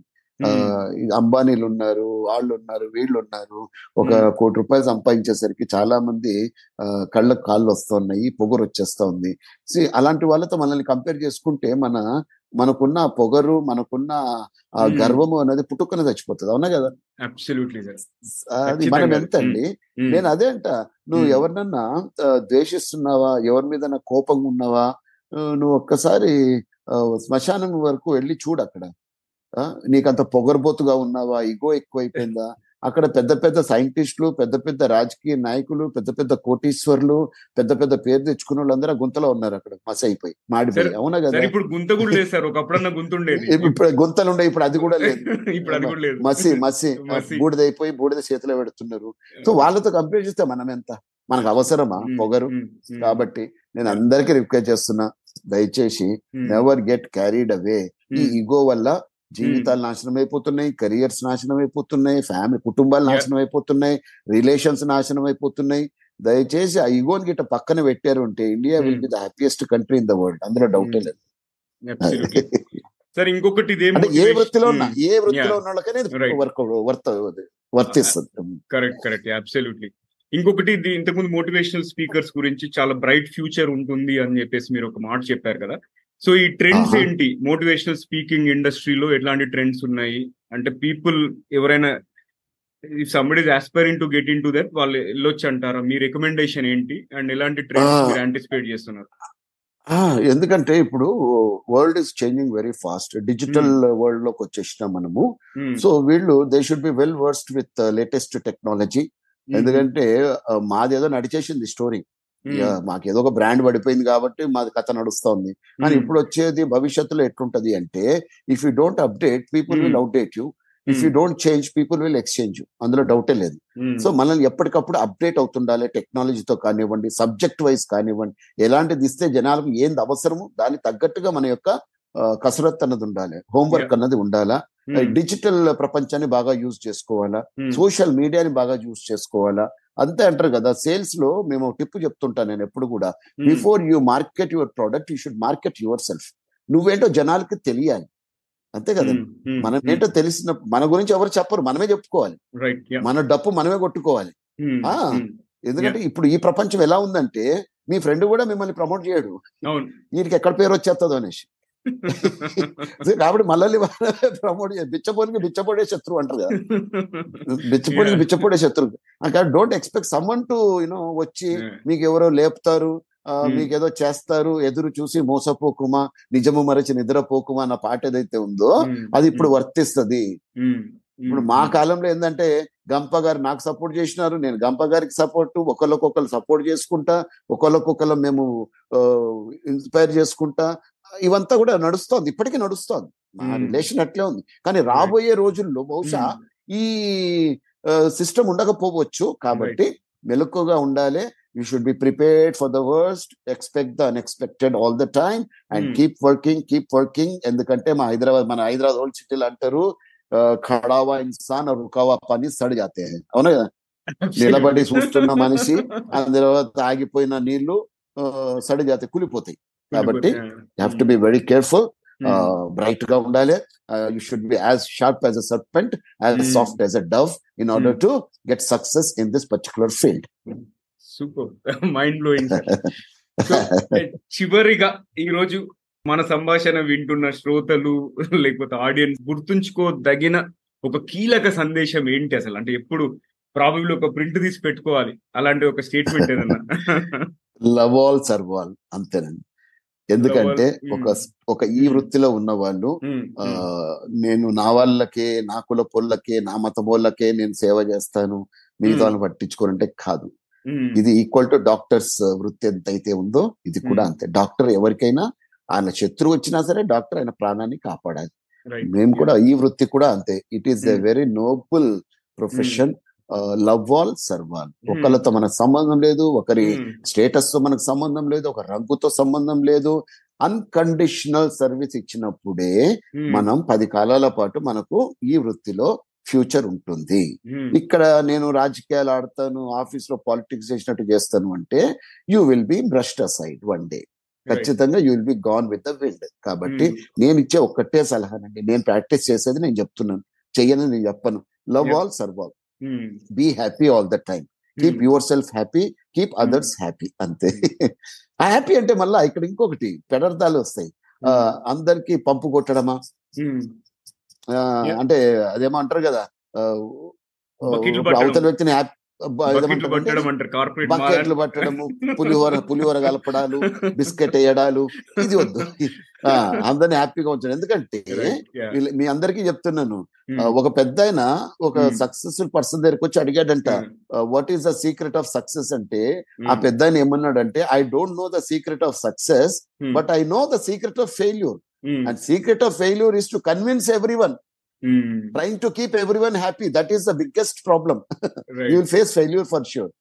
అంబానీలు ఉన్నారు వాళ్ళు ఉన్నారు వీళ్ళు ఉన్నారు. ఒక. కోటి రూపాయలు సంపాదించేసరికి చాలా మంది ఆ, కళ్ళకు కాళ్ళు వస్తున్నాయి పొగరు వచ్చేస్తా ఉంది అలాంటి వాళ్ళతో మనల్ని కంపేర్ చేసుకుంటే మన మనకున్న పొగరు మనకున్న. గర్వము అనేది పుట్టుకుని చచ్చిపోతుంది. అవునా కదా? అది మనం. ఎంత అండి? నేను అదే అంట. నువ్వు. ఎవరినన్నా ద్వేషిస్తున్నావా? ఎవరి మీద కోపంగా ఉన్నావా? నువ్వు ఒక్కసారి శ్మశానం వరకు వెళ్ళి చూడు అక్కడ. నీకంత పొగరబోతుగా ఉన్నావా? ఇగో ఎక్కువైపోయిందా? అక్కడ పెద్ద పెద్ద సైంటిస్టులు పెద్ద పెద్ద రాజకీయ నాయకులు పెద్ద పెద్ద కోటీశ్వర్లు పెద్ద పెద్ద పేరు తెచ్చుకున్న వాళ్ళందరూ గుంతలో ఉన్నారు అక్కడ. మస అయిపోయి మాడిపోయి. అవునా కదా? ఇప్పుడు గుంత కూడా లేదు సార్. ఒకప్పుడన్నా ఇప్పుడు గుంతలు ఉండే ఇప్పుడు అది కూడా లేదు. ఇప్పుడు అది కూడా లేదు. మసి మసి మసి. బూడిదైపోయి బూడిద చేతిలో పెడుతున్నారు. సో వాళ్ళతో కంపేర్ చేస్తే మనం ఎంత? మనకు అవసరమా ఉమ్, పొగరు? ఉమ్, ఉమ్, కాబట్టి నేను అందరికీ రిక్వెస్ట్ చేస్తున్నా దయచేసి నెవర్ గెట్ క్యారీడ్ అవే ఈ ఈగో వల్ల జీవితాలు నాశనం అయిపోతున్నాయి కెరియర్స్ నాశనం అయిపోతున్నాయి ఫ్యామిలీ కుటుంబాలు. నాశనం అయిపోతున్నాయి రిలేషన్స్ నాశనం అయిపోతున్నాయి దయచేసి ఆ ఈగోని గిట్ట పక్కన పెట్టారు అంటే India will. Be the happiest country in the world అందులో డౌటే. లేదు. సార్ ఇంకొకటి ఏ వృత్తిలో ఉన్నా ఏ వృత్తిలో. ఉన్న వాళ్ళకనే. వర్క్ వర్త్ వర్తిస్తుంది కరెక్ట్ కరెక్ట్ అబ్సల్యూట్లీ ఇంకొకటి ఇంతకుముందు మోటివేషనల్ స్పీకర్స్ గురించి చాలా బ్రైట్ ఫ్యూచర్ ఉంటుంది అని చెప్పేసి మీరు ఒక మాట చెప్పారు కదా సో ఈ ట్రెండ్స్. ఏంటి మోటివేషనల్ స్పీకింగ్ ఇండస్ట్రీలో ఎట్లాంటి ట్రెండ్స్ ఉన్నాయి అంటే పీపుల్ ఎవరైనా if somebody is aspiring to get in to that వాళ్ళు వెళ్ళొచ్చు అంటారా మీ రికమెండేషన్ ఏంటి అండ్ ఎలాంటి ట్రెండ్స్. మీరు యాంటిసిపేట్ చేస్తున్నారు ఎందుకంటే ఇప్పుడు world is changing very fast digital వరల్డ్లోకి వచ్చేసినాం మనము Hmm. సో వీళ్ళు they should be well versed with latest technology Hmm. ఎందుకంటే మాదేదో నడిచేసింది స్టోరీ Hmm. మాకేదో ఒక బ్రాండ్ పడిపోయింది కాబట్టి మాది కథ నడుస్తా ఉంది కానీ. ఇప్పుడు వచ్చేది భవిష్యత్తులో ఎట్లుంటది అంటే if you don't update people will. Outdate you if you. Don't change people will exchange you అందులో డౌటే లేదు. సో మనల్ని ఎప్పటికప్పుడు అప్డేట్ అవుతుండాలి టెక్నాలజీతో కానివ్వండి సబ్జెక్ట్ వైజ్ కానివ్వండి ఎలాంటిది ఇస్తే జనాలకు ఏంది అవసరము దానికి తగ్గట్టుగా మన యొక్క కసరత్ అన్నది ఉండాలి హోంవర్క్. అన్నది ఉండాలా. డిజిటల్ ప్రపంచాన్ని బాగా యూజ్ చేసుకోవాలా. సోషల్ మీడియాని బాగా యూజ్ చేసుకోవాలా? అంతే అంటారు కదా సేల్స్లో మేము టిప్ చెప్తుంటాను నేను ఎప్పుడు కూడా. Before you market your product you should market yourself. నువ్వేంటో జనాలకి తెలియాలి. అంతే కదా. మనం ఏంటో తెలిసిన మన గురించి ఎవరు చెప్పరు. మనమే చెప్పుకోవాలి. మన డప్పు మనమే కొట్టుకోవాలి. ఆ. ఎందుకంటే ఇప్పుడు ఈ ప్రపంచం ఎలా ఉందంటే మీ ఫ్రెండ్ కూడా మిమ్మల్ని ప్రమోట్ చేయడు. వీరికి ఎక్కడ పేరు వచ్చేస్తుందో అనేసి. కాబట్టి మళ్ళీ ప్రమోట్ బిచ్చపోనికి బిచ్చపోడే శత్రువు అంటారు కదా. బిచ్చపోడికి. బిచ్చపోడే శత్రువు. అక్కడ don't expect someone to you know వచ్చి మీకు ఎవరో లేపుతారు Hmm. మీకు ఏదో చేస్తారు ఎదురు చూసి మోసపోకుమా నిజము మరచి నిద్రపోకుమా అన్న పాట ఏదైతే ఉందో అది ఇప్పుడు వర్తిస్తుంది. ఇప్పుడు మా కాలంలో ఏంటంటే గంప గారు నాకు సపోర్ట్ చేసినారు నేను గంప గారికి సపోర్ట్ ఒకళ్ళకొకళ్ళు సపోర్ట్ చేసుకుంటా ఒకళ్ళకొకళ్ళు మేము ఇన్స్పైర్ చేసుకుంటా ఇవంతా కూడా నడుస్తోంది. ఇప్పటికీ నడుస్తోంది. మా రిలేషన్ అట్లే ఉంది. కానీ రాబోయే రోజుల్లో బహుశా ఈ సిస్టమ్ ఉండకపోవచ్చు. కాబట్టి మెలకుగా ఉండాలి. You should be prepared for the worst. Expect the unexpected all the time. And keep working keep working. ఎందుకంటే మా హైదరాబాద్ మన హైదరాబాద్ ఓల్డ్ సిటీలు అంటారు ఖడావా ఇన్సాన్ రుకావా పని సడి జాతే. అవునా కదా? నిలబడి చూస్తున్న మనిషి అందులో తాగిపోయిన నీళ్ళు సడి జాతే కూలిపోతాయి. కాబట్టి have to be very careful బ్రైట్గా ఉండాలి. You should be as sharp as a serpent as. Soft as a dove in order to get success in this particular field super mind blowing చివరిగా ఈ రోజు మన సంభాషణ వింటున్న శ్రోతలు లేకపోతే ఆడియన్స్ గుర్తుంచుకోదగిన ఒక కీలక సందేశం ఏంటి అసలు? అంటే ఎప్పుడు ప్రాబబ్లీ ఒక ప్రింట్ తీసి పెట్టుకోవాలి. అలాంటి ఒక స్టేట్మెంట్ ఏదన్నా? లవ్ ఆల్ సర్వ్ ఆల్ అంతేనండి. ఎందుకంటే ఒక ఒక ఈ వృత్తిలో ఉన్న వాళ్ళు నేను నా వాళ్ళకే నా కుల పొల్లకే నా మతమోళ్ళకే నేను సేవ చేస్తాను మిగతా. వాళ్ళని పట్టించుకోనంటే కాదు. ఇది ఈక్వల్ టు డాక్టర్స్ వృత్తి ఎంత అయితే ఉందో ఇది కూడా. అంతే. డాక్టర్ ఎవరికైనా ఆయన శత్రువు వచ్చినా సరే డాక్టర్ ఆయన ప్రాణాన్ని కాపాడాలి. మేము కూడా ఈ వృత్తి కూడా అంతే. It is a. Very noble profession love all serve all ఒకళ్ళతో మనకు సంబంధం లేదు ఒకరి స్టేటస్తో మనకు సంబంధం లేదు ఒక రంగుతో సంబంధం లేదు అన్కండిషనల్ సర్వీస్ ఇచ్చినప్పుడే. మనం పది కాలాల పాటు మనకు ఈ వృత్తిలో ఫ్యూచర్ ఉంటుంది. ఇక్కడ నేను రాజకీయాలు ఆడతాను ఆఫీస్లో పాలిటిక్స్ చేసినట్టు చేస్తాను అంటే you will be brushed aside one day. ఖచ్చితంగా you will be gone with the wind కాబట్టి. నేను ఇచ్చే ఒక్కటే సలహానండి నేను ప్రాక్టీస్ చేసేది నేను చెప్తున్నాను చెయ్యని నేను చెప్పను love. All serve all. Be happy all the time keep Hmm. Yourself happy keep others happy అంతే. హ్యాపీ అంటే మళ్ళా ఇక్కడ ఇంకొకటి పెడర్థాలు వస్తాయి. ఆ, అందరికి పంపు కొట్టడమా? Hmm. అంటే అదేమో అంటారు కదా అవతల. వ్యక్తిని హ్యాపీ బకెట్లు పట్టడము పులిహోర పులిహోర కలపడాలు బిస్కెట్ వేయడాలు ఇది వద్దు. అందరిని హ్యాపీగా ఉంచడం. ఎందుకంటే మీ అందరికీ చెప్తున్నాను. ఆ, ఒక పెద్ద ఆయన ఒక Hmm. సక్సెస్ఫుల్ పర్సన్ దగ్గరికి వచ్చి అడిగాడంట what is the secret of success అంటే ఆ పెద్ద ఆయన ఏమన్నాడంటే I don't know the secret of success but I know the secret of failure and secret of failure is to convince everyone trying to keep everyone happy that is the biggest problem you will face failure for sure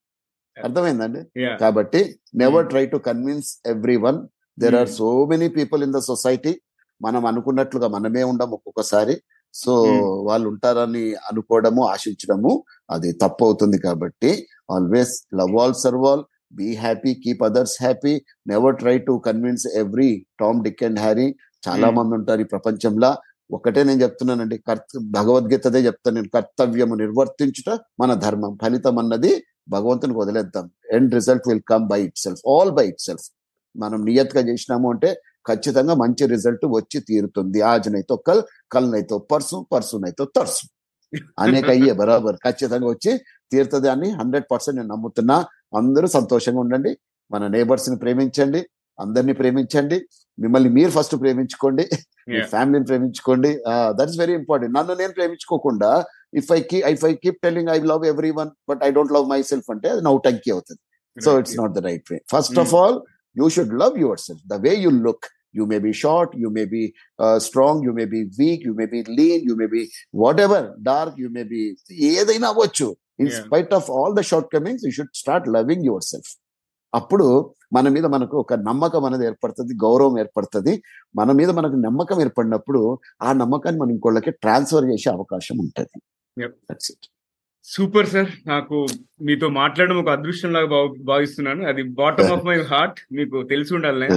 అర్థమైందండి? కాబట్టి never. Try to convince everyone there are. So many people in the society మనం అనుకున్నట్లుగా మనమే ఉండం ఒక్కొక్కసారి. So Hmm. వాళ్ళు ఉంటారని అనుకోవడము ఆశించడము అది తప్పు అవుతుంది కాబట్టి always love all serve all be happy keep others happy never try to convince every Tom Dick and Harry చాలా Hmm. మంది ఉంటారు ఈ ప్రపంచంలో. ఒకటే నేను చెప్తున్నానండి కర్త భగవద్గీతదే చెప్తాను నేను కర్తవ్యము నిర్వర్తించుట మన ధర్మం ఫలితం అన్నది భగవంతునికి వదిలేద్దాం. End result will come by itself all by itself మనం నియత్గా చేసినాము అంటే ఖచ్చితంగా మంచి రిజల్ట్ వచ్చి తీరుతుంది. ఆజనైతో కల్ కల్నైతో పర్సు పర్సునైతో తర్సు. అనేక అయ్యే బరాబర్. ఖచ్చితంగా వచ్చి తీరుతుంది అని హండ్రెడ్ పర్సెంట్ నేను నమ్ముతున్నా. అందరూ సంతోషంగా ఉండండి. మన నేబర్స్ని ప్రేమించండి. అందరినీ ప్రేమించండి. మిమ్మల్ని మీరు ఫస్ట్ ప్రేమించుకోండి. మీ ఫ్యామిలీని ప్రేమించుకోండి. దట్ ఇస్ వెరీ ఇంపార్టెంట్ నన్ను నేను ప్రేమించుకోకుండా if I key if I keep telling I love everyone but I don't love myself అంటే అది నౌటంకి అవుతుంది. So it's not the right way first of all you should love yourself the way you look you may be short you may be strong you may be weak you may be lean you may be whatever dark you may be ఏదైనా అవ్వచ్చు. In. Spite of all the shortcomings you should start loving yourself అప్పుడు మన మీద మనకు ఒక నమ్మకం అనేది ఏర్పడుతుంది గౌరవం ఏర్పడుతుంది. మన మీద మనకు నమ్మకం ఏర్పడినప్పుడు ఆ నమ్మకాన్ని మనం ఇంకోళ్ళకి ట్రాన్స్ఫర్ చేసే అవకాశం ఉంటుంది. Yep. That's it. Super sir. నాకు మీతో మాట్లాడడం ఒక అదృష్టం లాగా భావ- భావిస్తున్నాను. అది బాటమ్ ఆఫ్ మై హార్ట్ మీకు తెలిసి ఉండాలి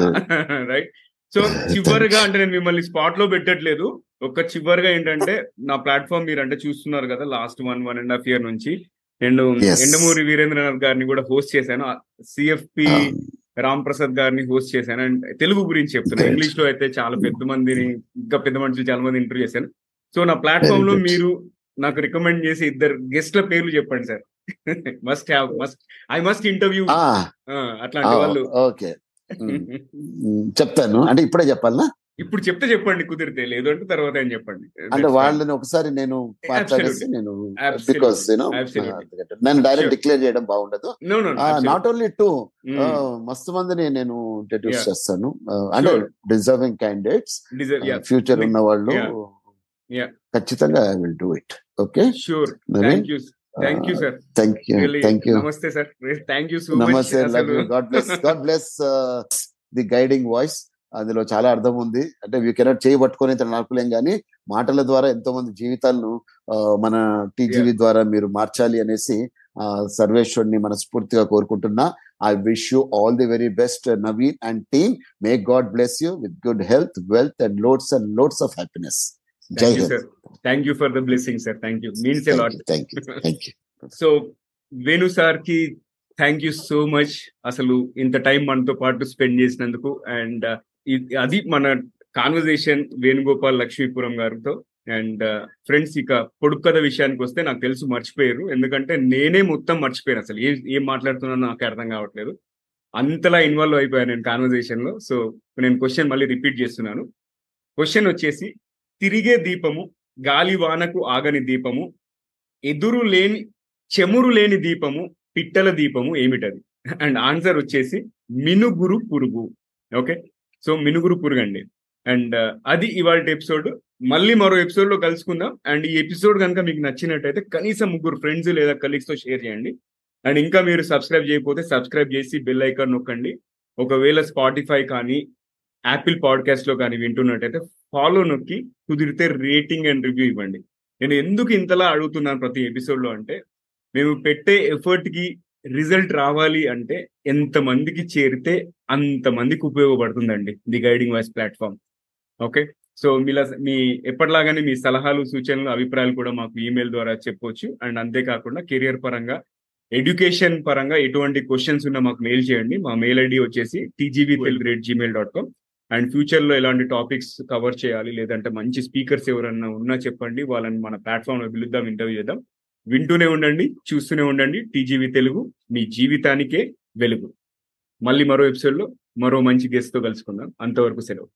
రైట్ సో చివరిగా అంటే నేను మిమ్మల్ని స్పాట్లో పెట్టట్లేదు. ఒక చివరిగా ఏంటంటే నా ప్లాట్ఫామ్ మీరు అంటే చూస్తున్నారు కదా last one one and half year నుంచి. నేను. ఎండమూరి వీరేంద్రనాథ్ గారిని కూడా హోస్ట్ చేశాను. సిఎఫ్పి రామ్ ప్రసాద్ గారిని హోస్ట్ చేశాను. అండ్ తెలుగు గురించి చెప్తున్నా. Great. ఇంగ్లీష్లో అయితే చాలా పెద్ద మందిని ఇంకా పెద్ద మనుషులు చాలా మంది ఇంటర్వ్యూ చేశాను సో నా ప్లాట్ఫామ్లో. మీరు నాకు రికమెండ్ చేసి ఇద్దరు గెస్ట్ల పేర్లు చెప్పండి sir. Must have must I must interview అట్లాంటి వాళ్ళు. mm, చెప్తాను. అంటే ఇప్పుడే చెప్పాలనా? ఇప్పుడు చెప్తే చెప్పండి కుదిరితే. లేదు అంటే తర్వాత అని చెప్పండి. అంటే వాళ్ళని ఒకసారి నేను మాట్లాడేసి నేను. బికాస్. నేను డైరెక్ట్. డిక్లేర్ చేయడం బాగుండదు. నాట్ ఓన్లీ టూ మస్తు మందిని నేను ఇంట్రడ్యూస్ Yeah. చేస్తాను. అంటే. డిజర్వింగ్ క్యాండిడేట్స్ ఫ్యూచర్ ఉన్న వాళ్ళు. ఖచ్చితంగా I will do it okay sure thank you sir thank you thank you నమస్తే సార్ థ్యాంక్ యూ సో నమస్తే God bless God bless the guiding voice అందులో చాలా అర్థం ఉంది. అంటే యూ కెనాట్ చేయి పట్టుకొని ఇంత నడపలేం కానీ మాటల ద్వారా ఎంతో మంది జీవితాలను మన టీజీవీ ద్వారా మీరు మార్చాలి అనేసి సర్వేశ్వరుని మనస్ఫూర్తిగా కోరుకుంటున్నా. I wish you all the very best Naveen and team may God bless you with good health wealth and loads and loads of happiness జై Hind sir thank you for the blessing sir thank you means thank you thank you so Venu సార్కి thank you so much అసలు ఇంత time మనతో పాటు spend చేసినందుకు. And అది మన conversation Venugopal Lakshmipuram గారితో. అండ్ ఫ్రెండ్స్ uh, ఇక పొడుపు కథ విషయానికి వస్తే నాకు తెలుసు మర్చిపోయారు. ఎందుకంటే నేనే మొత్తం మర్చిపోయాను అసలు. ఏం ఏం మాట్లాడుతున్నానో నాకు అర్థం కావట్లేదు. అంతలా ఇన్వాల్వ్ అయిపోయాను నేను కాన్వర్జేషన్లో. సో నేను క్వశ్చన్ మళ్ళీ రిపీట్ చేస్తున్నాను. క్వశ్చన్ వచ్చేసి తిరిగే దీపము గాలి వానకు ఆగని దీపము ఎదురు లేని చెమురు లేని దీపము పిట్టల దీపము ఏమిటది? అండ్ ఆన్సర్ వచ్చేసి మినుగురు పురుగు. ఓకే సో మినుగురు పురుగండి. అండ్ uh, అది ఇవాళ ఎపిసోడ్. మళ్ళీ మరో ఎపిసోడ్లో కలుసుకుందాం. అండ్ ఈ ఎపిసోడ్ కనుక మీకు నచ్చినట్టయితే కనీసం ముగ్గురు ఫ్రెండ్స్ లేదా కలీగ్స్తో షేర్ చేయండి. అండ్ ఇంకా మీరు సబ్స్క్రైబ్ చేయకపోతే సబ్స్క్రైబ్ చేసి బెల్ ఐకాన్ నొక్కండి. ఒకవేళ స్పాటిఫై కానీ యాపిల్ పాడ్కాస్ట్లో కానీ వింటున్నట్టయితే ఫాలో నొక్కి కుదిరితే రేటింగ్ అండ్ రివ్యూ ఇవ్వండి. నేను ఎందుకు ఇంతలా అడుగుతున్నాను ప్రతి ఎపిసోడ్లో అంటే మేము పెట్టే ఎఫర్ట్కి రిజల్ట్ రావాలి అంటే ఎంత మందికి చేరితే అంత మందికి ఉపయోగపడుతుందండి the guiding voice platform. Okay? So మీలా మీ ఎప్పటిలాగానే మీ సలహాలు సూచనలు అభిప్రాయాలు కూడా మాకు ఈమెయిల్ ద్వారా చెప్పవచ్చు అండ్ అంతేకాకుండా కెరియర్ పరంగా ఎడ్యుకేషన్ పరంగా ఎటువంటి క్వశ్చన్స్ ఉన్నా మాకు మెయిల్ చేయండి. మా మెయిల్ ఐడి వచ్చేసి TGB Telugu rate Gmail dot com and ఫ్యూచర్లో ఎలాంటి టాపిక్స్ కవర్ చేయాలి లేదంటే మంచి స్పీకర్స్ ఎవరన్నా ఉన్నా చెప్పండి. వాళ్ళని మన ప్లాట్ఫామ్లో పిలుద్దాం ఇంటర్వ్యూ చేద్దాం. వింటూనే ఉండండి చూస్తూనే ఉండండి. టీజీవీ తెలుగు మీ జీవితానికే వెలుగు. మళ్ళీ మరో ఎపిసోడ్లో మరో మంచి గెస్ట్తో కలుసుకుందాం. అంతవరకు సెలవు.